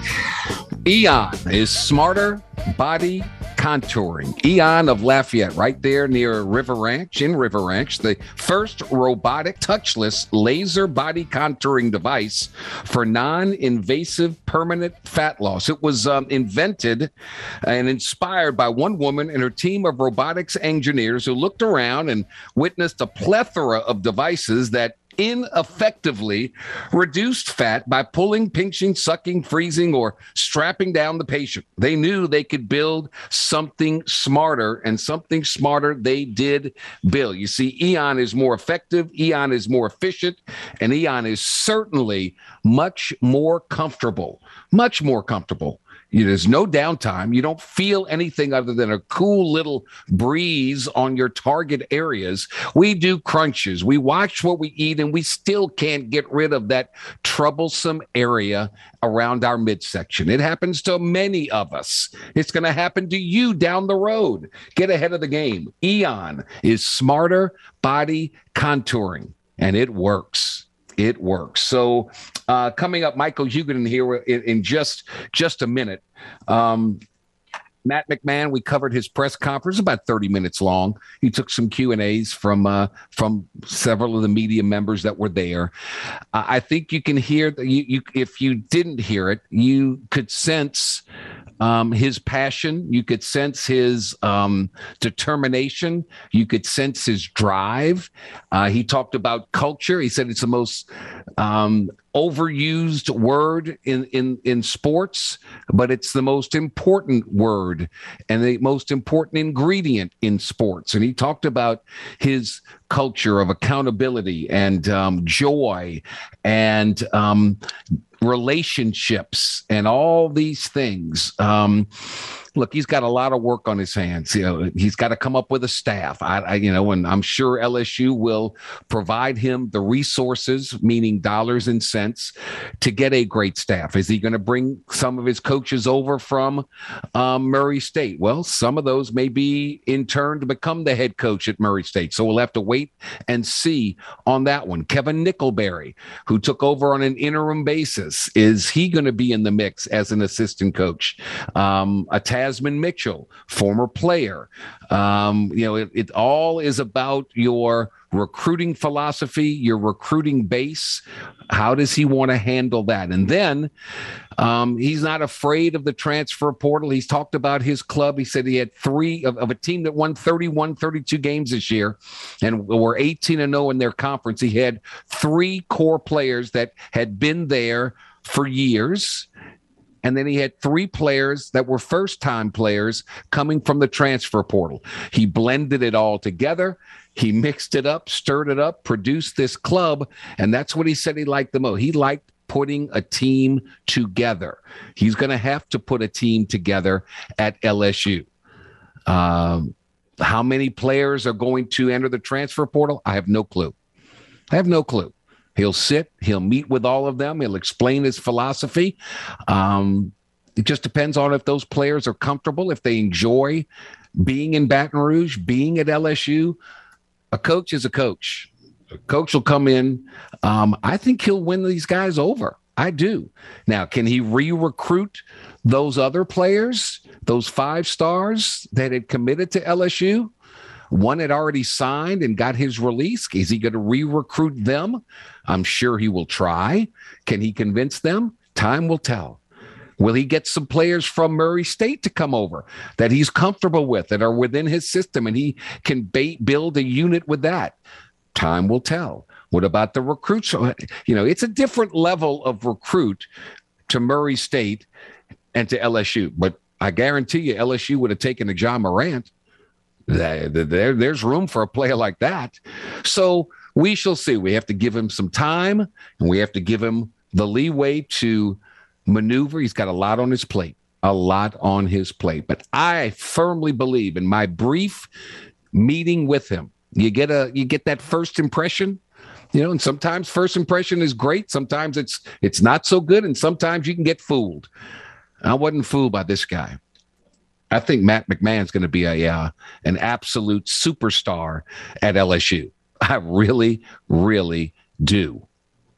Eon is smarter body contouring. Eon of Lafayette, right there near River Ranch, in River Ranch, the first robotic touchless laser body contouring device for non invasive permanent fat loss. It was um, invented and inspired by one woman and her team of robotics engineers who looked around and witnessed a plethora of devices that ineffectively reduced fat by pulling, pinching, sucking, freezing, or strapping down the patient. They knew they could build something smarter, and something smarter they did build. You see, Eon is more effective, Eon is more efficient, and Eon is certainly much more comfortable, much more comfortable there's no downtime. You don't feel anything other than a cool little breeze on your target areas. We do crunches. We watch what we eat, and we still can't get rid of that troublesome area around our midsection. It happens to many of us. It's going to happen to you down the road. Get ahead of the game. Eon is smarter body contouring, and it works it works. So uh, coming up, Michael Huguenin here in, in just just a minute. Um, Matt McMahon, we covered his press conference about 30 minutes long. He took some Q and A's from uh, from several of the media members that were there. Uh, I think you can hear that you, you if you didn't hear it, you could sense um, his passion. You could sense his um, determination. You could sense his drive. Uh, he talked about culture. He said it's the most um, overused word in, in, in sports, but it's the most important word and the most important ingredient in sports. And he talked about his culture of accountability and um, joy and um, relationships and all these things. Um, look, he's got a lot of work on his hands. You know, he's got to come up with a staff. I, I, you know, and I'm sure LSU will provide him the resources, meaning dollars and cents, to get a great staff. Is he going to bring some of his coaches over from um, Murray State? Well, some of those may be in turn to become the head coach at Murray State. So we'll have to wait and see on that one. Kevin Nickelberry, who took over on an interim basis, is he going to be in the mix as an assistant coach? Um, Tasmin Mitchell, former player. Um, you know, it, it all is about your recruiting philosophy, your recruiting base. How does he want to handle that? And then um, he's not afraid of the transfer portal. He's talked about his club. He said he had three of, of a team that won 31, 32 games this year and were 18 and 0 in their conference. He had three core players that had been there for years and then he had three players that were first time players coming from the transfer portal. He blended it all together. He mixed it up, stirred it up, produced this club. And that's what he said he liked the most. He liked putting a team together. He's going to have to put a team together at LSU. Um, how many players are going to enter the transfer portal? I have no clue. I have no clue. He'll sit, he'll meet with all of them, he'll explain his philosophy. Um, it just depends on if those players are comfortable, if they enjoy being in Baton Rouge, being at LSU. A coach is a coach. A coach will come in. Um, I think he'll win these guys over. I do. Now, can he re recruit those other players, those five stars that had committed to LSU? One had already signed and got his release. Is he going to re recruit them? I'm sure he will try. Can he convince them? Time will tell. Will he get some players from Murray State to come over that he's comfortable with, that are within his system, and he can ba- build a unit with that? Time will tell. What about the recruits? You know, it's a different level of recruit to Murray State and to LSU, but I guarantee you, LSU would have taken a Ja Morant. There, there's room for a player like that. So we shall see. We have to give him some time and we have to give him the leeway to maneuver. He's got a lot on his plate, a lot on his plate. But I firmly believe in my brief meeting with him. You get a you get that first impression, you know, and sometimes first impression is great, sometimes it's it's not so good, and sometimes you can get fooled. I wasn't fooled by this guy. I think Matt McMahon's going to be a uh, an absolute superstar at LSU. I really, really do.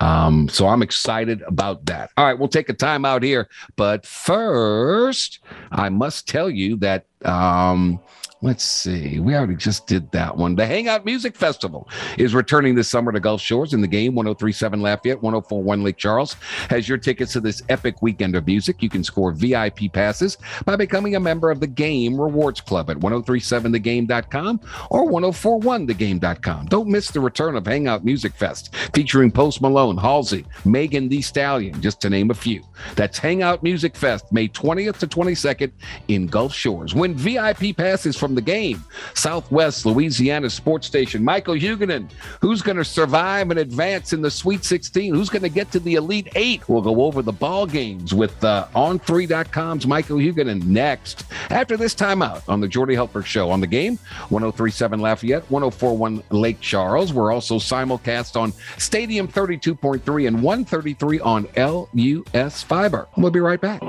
Um, so I'm excited about that. All right, we'll take a time out here, but first, I must tell you that um, Let's see. We already just did that one. The Hangout Music Festival is returning this summer to Gulf Shores in the game 1037 Lafayette, 1041 Lake Charles. Has your tickets to this epic weekend of music. You can score VIP passes by becoming a member of the Game Rewards Club at 1037thegame.com or 1041thegame.com. Don't miss the return of Hangout Music Fest featuring Post Malone, Halsey, Megan Thee Stallion, just to name a few. That's Hangout Music Fest, May 20th to 22nd in Gulf Shores. Win VIP passes from from the game. Southwest Louisiana Sports Station. Michael Huguenin, who's going to survive and advance in the Sweet 16? Who's going to get to the Elite Eight? We'll go over the ball games with uh, On3.com's Michael Huguenin next. After this timeout on the Jordy Hultberg Show on the game, 1037 Lafayette, 1041 Lake Charles. We're also simulcast on Stadium 32.3 and 133 on LUS Fiber. We'll be right back.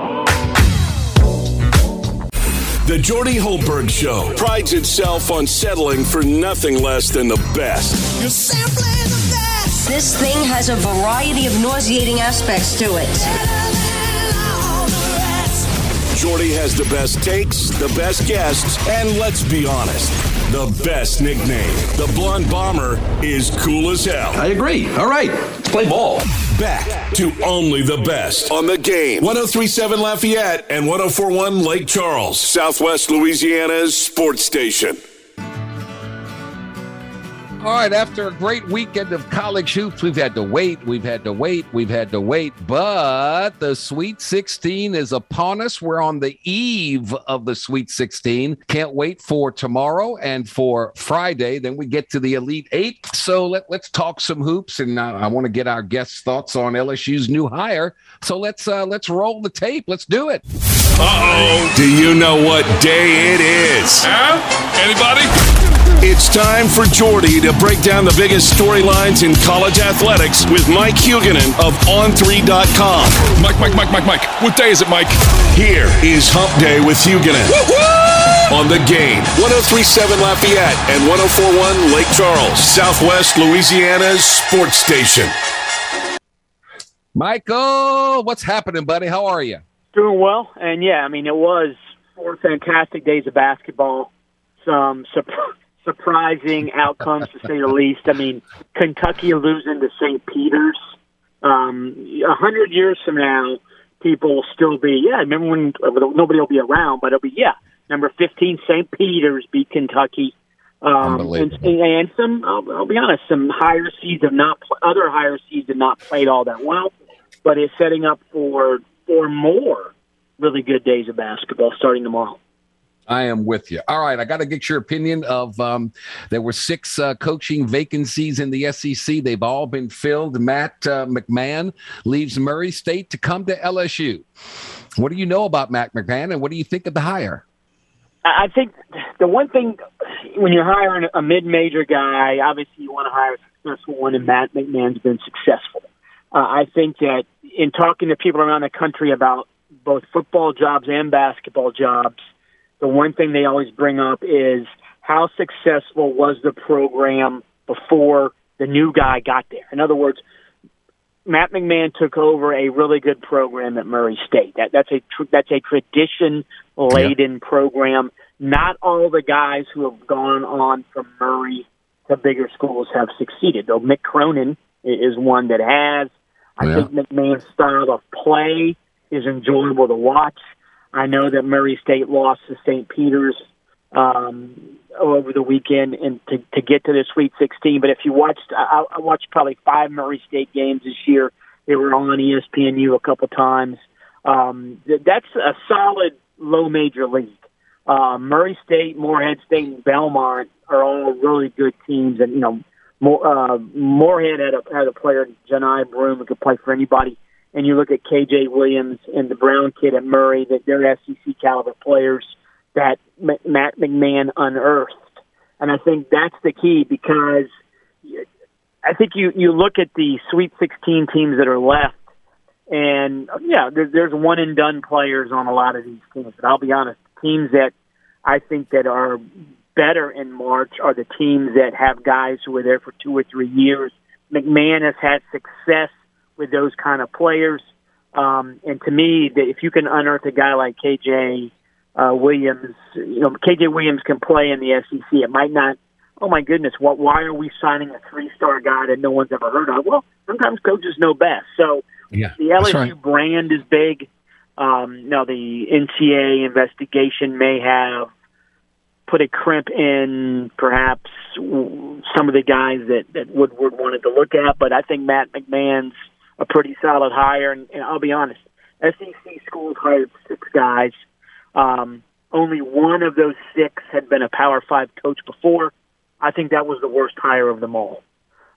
The Jordy Hultberg Show prides itself on settling for nothing less than the best. You're simply the best. This thing has a variety of nauseating aspects to it. Jordy has the best takes, the best guests, and let's be honest, the best nickname. The Blonde Bomber is cool as hell. I agree. All right, let's play ball. Back to only the best on the game. 1037 Lafayette and 1041 Lake Charles, Southwest Louisiana's sports station. All right, after a great weekend of college hoops, we've had to wait, we've had to wait, we've had to wait, but the Sweet 16 is upon us. We're on the eve of the Sweet 16. Can't wait for tomorrow and for Friday. Then we get to the Elite Eight. So let, let's talk some hoops, and uh, I want to get our guests' thoughts on LSU's new hire. So let's uh, let's roll the tape. Let's do it. Uh oh. Do you know what day it is? Huh? Anybody? It's time for Jordy to break down the biggest storylines in college athletics with Mike Huguenin of On3.com. Mike, Mike, Mike, Mike, Mike. What day is it, Mike? Here is Hump Day with Huguenin. On the game, 1037 Lafayette and 1041 Lake Charles, Southwest Louisiana's sports station. Michael, what's happening, buddy? How are you? Doing well, and yeah, I mean it was four fantastic days of basketball. Some sup- surprising outcomes to say the least. I mean, Kentucky losing to St. Peter's. Um, a hundred years from now, people will still be, yeah. I remember when nobody will be around, but it'll be, yeah. Number fifteen, St. Peter's beat Kentucky. Um, and, and some, I'll, I'll be honest, some higher seeds have not, other higher seeds have not played all that well, but it's setting up for for more really good days of basketball starting tomorrow. I am with you. All right, I got to get your opinion of. Um, there were six uh, coaching vacancies in the SEC. They've all been filled. Matt uh, McMahon leaves Murray State to come to LSU. What do you know about Matt McMahon, and what do you think of the hire? I think the one thing when you're hiring a mid-major guy, obviously you want to hire a successful one, and Matt McMahon's been successful. Uh, I think that in talking to people around the country about both football jobs and basketball jobs, the one thing they always bring up is how successful was the program before the new guy got there. In other words, Matt McMahon took over a really good program at Murray State. That that's a tr- that's a tradition laden program. Not all the guys who have gone on from Murray to bigger schools have succeeded. Though Mick Cronin is one that has. I Yeah. think McMahon's style of play is enjoyable to watch. I know that Murray State lost to St. Peter's um, over the weekend and to, to get to the Sweet 16. But if you watched, I, I watched probably five Murray State games this year. They were on ESPNU a couple times. Um, th- that's a solid low major league. Uh, Murray State, Morehead State, and Belmont are all really good teams, and you know, more, uh, Morehead had a had a player, Johni Broome, who could play for anybody. And you look at KJ Williams and the Brown kid at Murray, that they're SEC caliber players that M- Matt McMahon unearthed. And I think that's the key because I think you you look at the Sweet 16 teams that are left, and yeah, there, there's one and done players on a lot of these teams. But I'll be honest, teams that I think that are better in March are the teams that have guys who are there for two or three years. McMahon has had success with those kind of players, um, and to me, that if you can unearth a guy like KJ uh, Williams, you know, KJ Williams can play in the SEC. It might not. Oh my goodness! What? Why are we signing a three-star guy that no one's ever heard of? Well, sometimes coaches know best. So Yeah, the LSU right. brand is big. Um, now the NCAA investigation may have put a crimp in perhaps some of the guys that that Woodward wanted to look at, but I think Matt McMahon's a pretty solid hire. And, and I'll be honest, SEC schools hired six guys. Um, only one of those six had been a Power Five coach before. I think that was the worst hire of them all.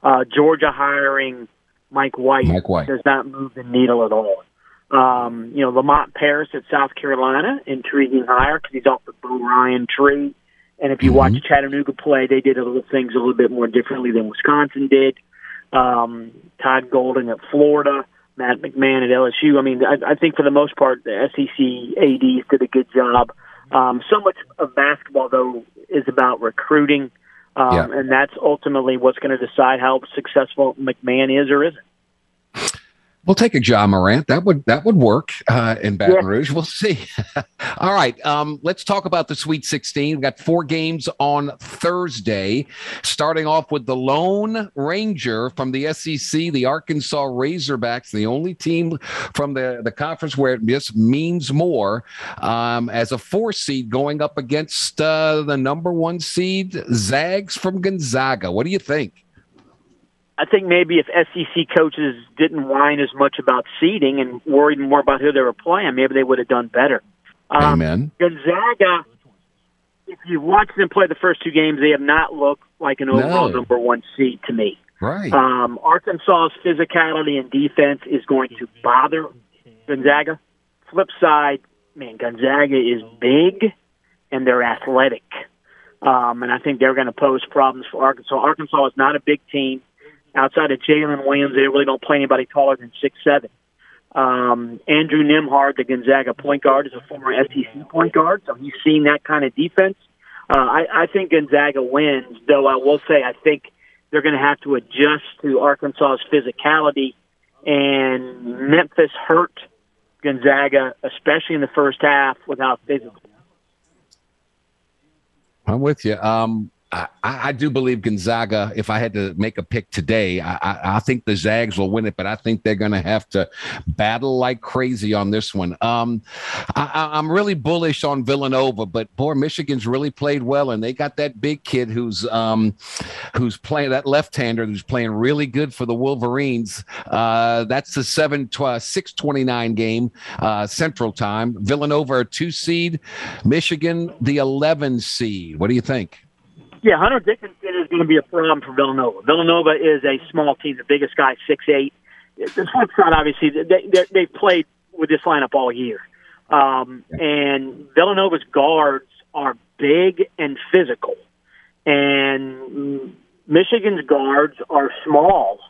Uh, Georgia hiring Mike White, Mike White. does not move the needle at all. Um, you know, Lamont Paris at South Carolina, intriguing hire because he's off the Bo Ryan tree. And if you watch Chattanooga play, they did a little things a little bit more differently than Wisconsin did. Um, Todd Golden at Florida, Matt McMahon at LSU. I mean, I, I think for the most part, the SEC ADs did a good job. Um, so much of basketball, though, is about recruiting, um, Yeah. and that's ultimately what's going to decide how successful McMahon is or isn't. We'll take a Ja Morant. That would that would work uh, in Baton Yeah. Rouge. We'll see. All right. Um, let's talk about the Sweet 16. We've got four games on Thursday, starting off with the Lone Ranger from the SEC, the Arkansas Razorbacks, the only team from the, the conference where it just means more um, as a four seed going up against uh, the number one seed, Zags from Gonzaga. What do you think? I think maybe if SEC coaches didn't whine as much about seeding and worried more about who they were playing, maybe they would have done better. Um, Amen. Gonzaga, if you watch them play the first two games, they have not looked like an overall No. number one seed to me. Right. Um, Arkansas's physicality and defense is going to bother Gonzaga. Flip side, man, Gonzaga is big and they're athletic. Um, and I think they're going to pose problems for Arkansas. Arkansas is not a big team. Outside of Jalen Williams, they really don't play anybody taller than six seven. Um, Andrew Nembhard, the Gonzaga point guard, is a former SEC point guard, so he's seen that kind of defense. Uh, I, I think Gonzaga wins, though I will say I think they're going to have to adjust to Arkansas's physicality, and Memphis hurt Gonzaga, especially in the first half, without physical. I'm with you. Um, I, I do believe Gonzaga. If I had to make a pick today, I, I, I think the Zags will win it, but I think they're going to have to battle like crazy on this one. Um, I, I'm really bullish on Villanova, but boy, Michigan's really played well, and they got that big kid who's um, who's playing that left-hander who's playing really good for the Wolverines. Uh, that's the seven tw- six twenty nine game uh, Central Time. Villanova a two seed, Michigan the eleven seed. What do you think? Yeah, Hunter Dickinson is going to be a problem for Villanova. Villanova is a small team. The biggest guy, six eight. The flip side, obviously, they, they played with this lineup all year, um, and Villanova's guards are big and physical, and Michigan's guards are small.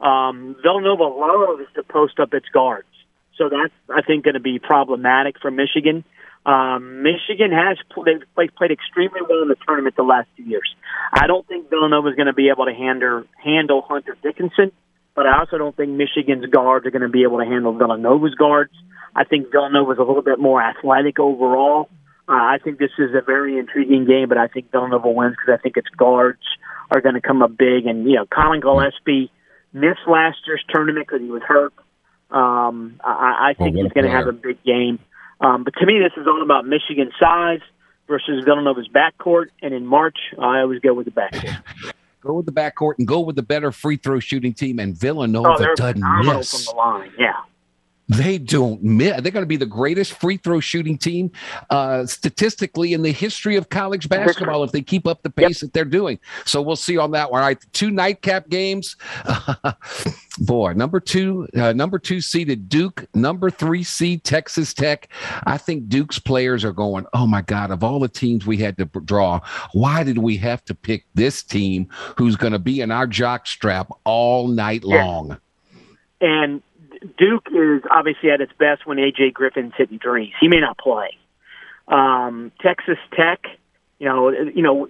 Um, Villanova loves to post up its guards, so that's I think going to be problematic for Michigan. Um, Michigan has they've played, played extremely well in the tournament the last two years. I don't think Villanova is going to be able to handle handle Hunter Dickinson, but I also don't think Michigan's guards are going to be able to handle Villanova's guards. I think Villanova is a little bit more athletic overall. Uh, I think this is a very intriguing game, but I think Villanova wins because I think its guards are going to come up big. And you know, Collin Gillespie missed last year's tournament because he was hurt. Um, I, I think Well, he's going to have a big game. Um, but to me, this is all about Michigan size versus Villanova's backcourt. And in March, I always go with the backcourt. Go with the backcourt and go with the better free throw shooting team. And Villanova Oh, doesn't miss. from the line. Yeah. They don't miss. They're going to be the greatest free throw shooting team uh, statistically in the history of college basketball if they keep up the pace that they're doing. So we'll see on that one. All right, two nightcap games. Boy, number two, uh, number two seeded Duke, number three seed Texas Tech. I think Duke's players are going. Oh my God! Of all the teams we had to draw, why did we have to pick this team who's going to be in our jock strap all night Yeah. long? And Duke is obviously at its best when AJ Griffin's hitting threes. He may not play. Um, Texas Tech, you know, you know,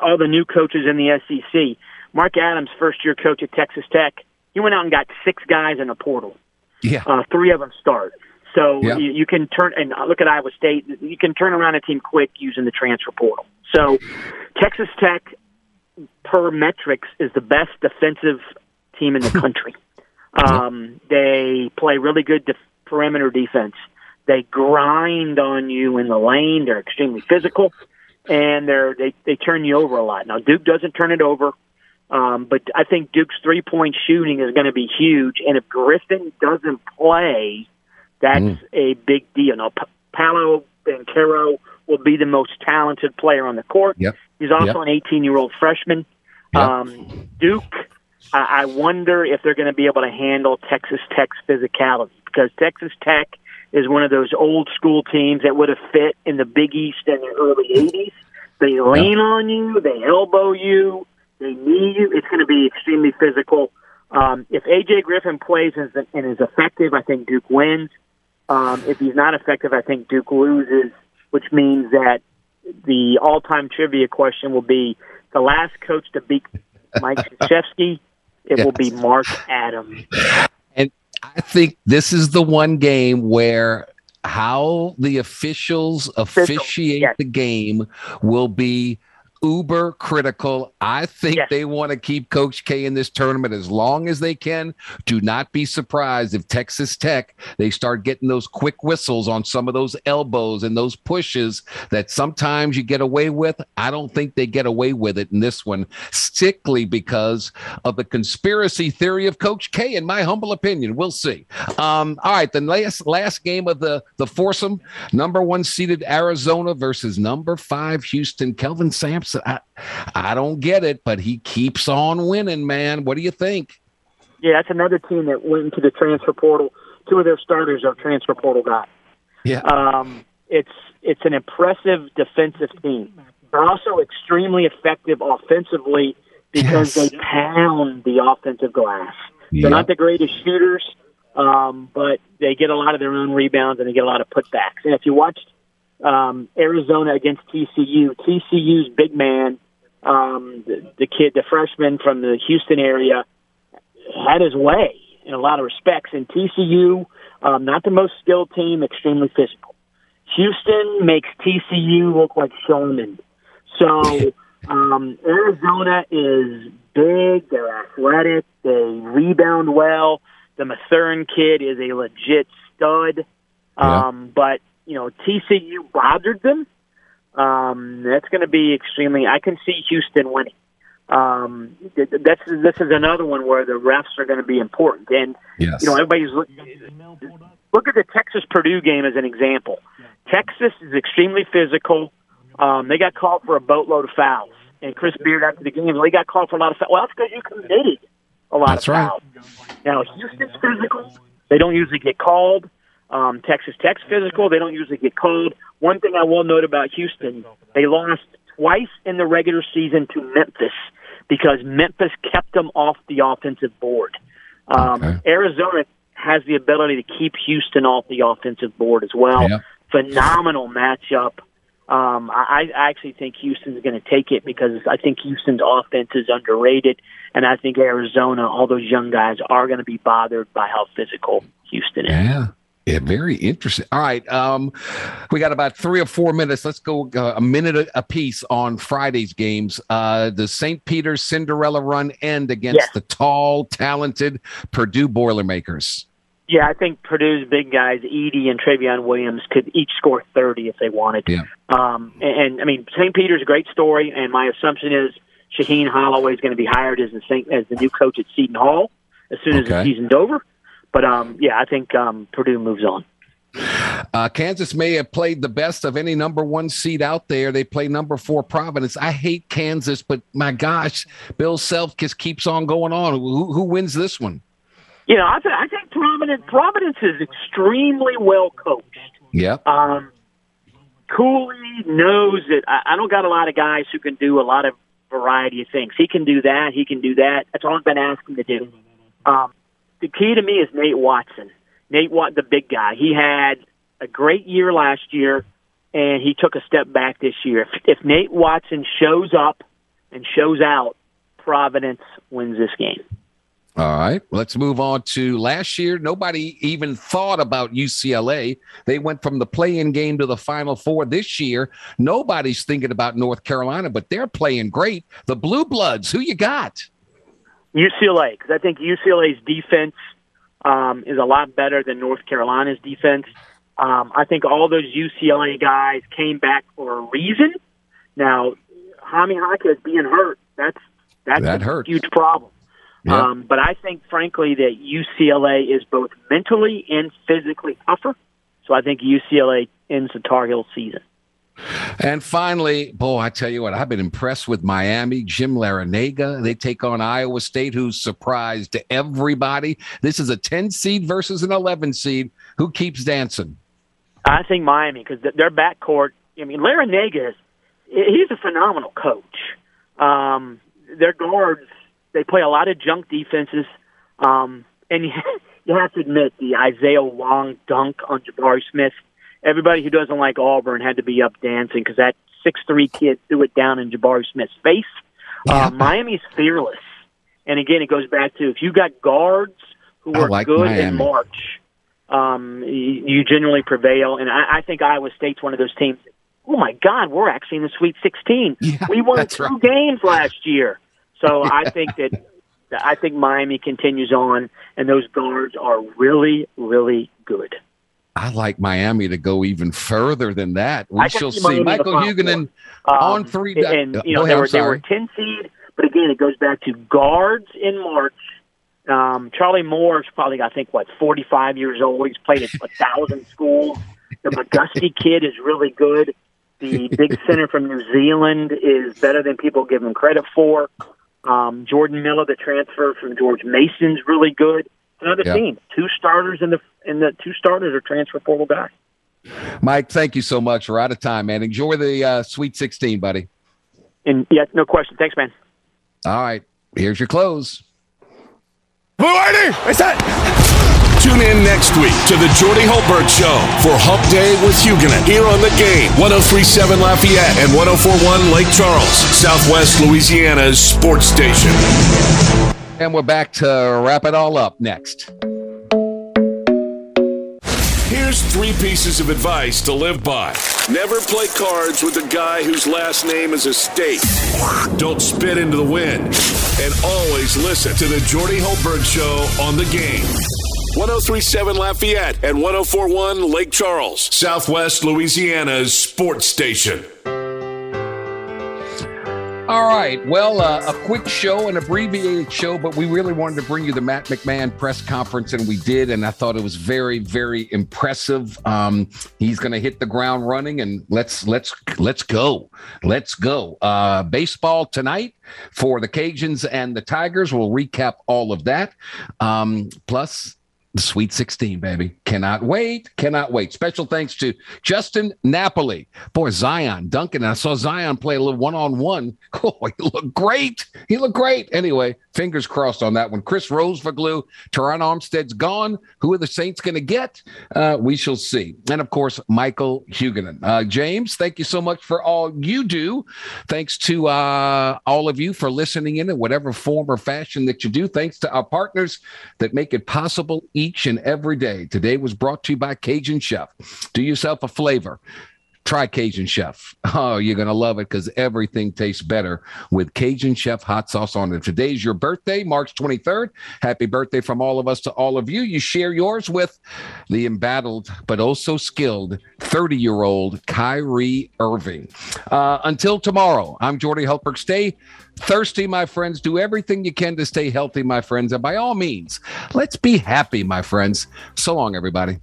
all the new coaches in the SEC. Mark Adams, first year coach at Texas Tech, he went out and got six guys in the portal. Yeah. Uh, three of them start. So Yeah. you, you can turn and look at Iowa State. You can turn around a team quick using the transfer portal. So Texas Tech, per metrics, is the best defensive team in the country. Um, they play really good def- perimeter defense. They grind on you in the lane. They're extremely physical, and they're they they turn you over a lot. Now Duke doesn't turn it over, um, but I think Duke's three point shooting is going to be huge. And if Griffin doesn't play, that's Mm. a big deal. Now P- Paolo Banchero will be the most talented player on the court. Yep. He's also Yep. an 18 year old freshman. Um, Duke, I, I wonder if they're going to be able to handle Texas Tech's physicality because Texas Tech is one of those old school teams that would have fit in the Big East in the early 80s. They lean on you, they elbow you, they knee you. It's going to be extremely physical. Um, if AJ Griffin plays and is, effective, I think Duke wins. Um, if he's not effective, I think Duke loses, which means that the all-time trivia question will be the last coach to beat Mike Krzyzewski. It will be Mark Adams. And I think this is the one game where how the officials officiate yes. the game will be uber critical. I think Yes. they want to keep Coach K in this tournament as long as they can. Do not be surprised if Texas Tech they start getting those quick whistles on some of those elbows and those pushes that sometimes you get away with. I don't think they get away with it in this one, strictly because of the conspiracy theory of Coach K. In my humble opinion, we'll see. Um, all right, the last last game of the the foursome, number one seeded Arizona versus number five Houston. Kelvin Sampson. I, I don't get it, but he keeps on winning, man. What do you think? Yeah, that's another team that went into the transfer portal. Two of their starters are transfer portal guys. Yeah. Um, it's it's an impressive defensive team. They're also extremely effective offensively because Yes. they pound the offensive glass. Yeah. They're not the greatest shooters, um, but they get a lot of their own rebounds and they get a lot of putbacks. And if you watched um, Arizona against TCU, TCU's big man, um, the, the kid, the freshman from the Houston area, had his way in a lot of respects. And TCU, um, not the most skilled team, extremely physical. Houston makes TCU look like showmen. So Um, Arizona is big. They're athletic. They rebound well. The Mathurin kid is a legit stud. Yeah. Um, But you know, TCU bothered them. Um, that's going to be extremely. I can see Houston winning. Um, th- th- that's this is another one where the refs are going to be important. And Yes. you know, everybody's look, look at the Texas Purdue game as an example. Texas is extremely physical. Um, they got called for a boatload of fouls, and Chris Beard after the game, they got called for a lot of fouls. Well, that's because you committed a lot That's of right. fouls. Now Houston's physical; they don't usually get called. Um, Texas Tech's physical; they don't usually get called. One thing I will note about Houston: they lost twice in the regular season to Memphis because Memphis kept them off the offensive board. Um, Okay. Arizona has the ability to keep Houston off the offensive board as well. Yep. Phenomenal matchup. Um, I, I actually think Houston's going to take it because I think Houston's offense is underrated, and I think Arizona, all those young guys, are going to be bothered by how physical Houston is. Yeah. Yeah, very interesting. All right, um, we got about three or four minutes. Let's go uh, a minute a, piece on Friday's games. Uh, the St. Peter's Cinderella run end against Yes. the tall, talented Purdue Boilermakers. Yeah, I think Purdue's big guys, Edey and Trevion Williams, could each score 30 if they wanted. Yeah. Um, and, and I mean, St. Peter's a great story, and my assumption is Shaheen Holloway is going to be hired as the as the new coach at Seton Hall as soon as the season's over. But um, yeah, I think um, Purdue moves on. Uh, Kansas may have played the best of any number one seed out there. They play number four Providence. I hate Kansas, but my gosh, Bill Self just keeps on going on. Who, who wins this one? You know, I, th- I think Providence Providence is extremely well coached. Yep. Um, Cooley knows that I, I don't got a lot of guys who can do a lot of variety of things. He can do that. He can do that. That's all I've been asking him to do. Um, the key to me is Nate Watson. Nate Watt, the big guy. He had a great year last year, and he took a step back this year. If, if Nate Watson shows up and shows out, Providence wins this game. All right, let's move on to last year. Nobody even thought about UCLA. They went from the play-in game to the Final Four this year. Nobody's thinking about North Carolina, but they're playing great. The Blue Bloods, who you got? UCLA, because I think UCLA's defense um, is a lot better than North Carolina's defense. Um, I think all those UCLA guys came back for a reason. Now, Jaime Jaquez is being hurt. That's that's That a hurts. huge problem. Yeah. Um, but I think, frankly, that UCLA is both mentally and physically tougher. So I think UCLA ends the Tar Heel season. And finally, boy, I tell you what, I've been impressed with Miami. Jim Larrañaga. They take on Iowa State, who's surprised everybody. This is a 10 seed versus an 11 seed. Who keeps dancing? I think Miami because their backcourt. I mean, Larrañaga he's a phenomenal coach. Um, their guards they play a lot of junk defenses, um, and you, you have to admit the Isaiah Wong dunk on Jabari Smith. Everybody who doesn't like Auburn had to be up dancing because that six three kid threw it down in Jabari Smith's face. Yeah. Uh, Miami's fearless, and again, it goes back to if you got guards who I are like good Miami. in March um, you, you generally prevail. And I, I think Iowa State's one of those teams. Oh my God, we're actually in the Sweet 16. Yeah, we won two right. games last year, so I think that I think Miami continues on, and those guards are really, really good. I like Miami to go even further than that. We shall see. Miami Michael Huguenin Um, on three. di- and you know ahead, they were they were ten seed, but again it goes back to guards in March. Um, Charlie Moore's probably I think what forty five years old. He's played at a thousand schools. The McGusty kid is really good. The big center from New Zealand is better than people give him credit for. Um, Jordan Miller, the transfer from George Mason's really good. Another team, two starters in the in the two starters are transfer portal guys. Mike, thank you so much. We're out of time, man. Enjoy the uh, Sweet 16, buddy. And yeah, no question. Thanks, man. All right. Here's your close. Tune in next week to the Jordy Hultberg Show for Hump Day with Huguenin here on the game 1037 Lafayette and 1041 Lake Charles, Southwest Louisiana's sports station. And we're back to wrap it all up next. Here's three pieces of advice to live by. Never play cards with a guy whose last name is a state. Don't spit into the wind. And always listen to the Jordy Hultberg Show on the game. 1037 Lafayette and 1041 Lake Charles, Southwest Louisiana's sports station. All right. Well, uh, a quick show, an abbreviated show, but we really wanted to bring you the Matt McMahon press conference, and we did. And I thought it was very, very impressive. Um, he's going to hit the ground running, and let's let's let's go, let's go. Uh, baseball tonight for the Cajuns and the Tigers. We'll recap all of that. Um, plus, the Sweet 16, baby. Cannot wait. Cannot wait. Special thanks to Justin Napoli. Boy, Zion Duncan. I saw Zion play a little one on one. Oh, he looked great. He looked great. Anyway, fingers crossed on that one. Chris Rosvoglou, Terron Armstead's gone. Who are the Saints going to get? Uh, we shall see. And of course, Michael Huguenin. Uh, James, thank you so much for all you do. Thanks to uh, all of you for listening in in whatever form or fashion that you do. Thanks to our partners that make it possible each and every day. Today was brought to you by Cajun Chef. Do yourself a flavor. Try Cajun Chef. Oh, you're going to love it because everything tastes better with Cajun Chef hot sauce on it. Today's your birthday, March 23rd. Happy birthday from all of us to all of you. You share yours with the embattled but also skilled 30 year old Kyrie Irving. Uh, until tomorrow, I'm Jordy Hultberg. Stay thirsty, my friends. Do everything you can to stay healthy, my friends. And by all means, let's be happy, my friends. So long, everybody.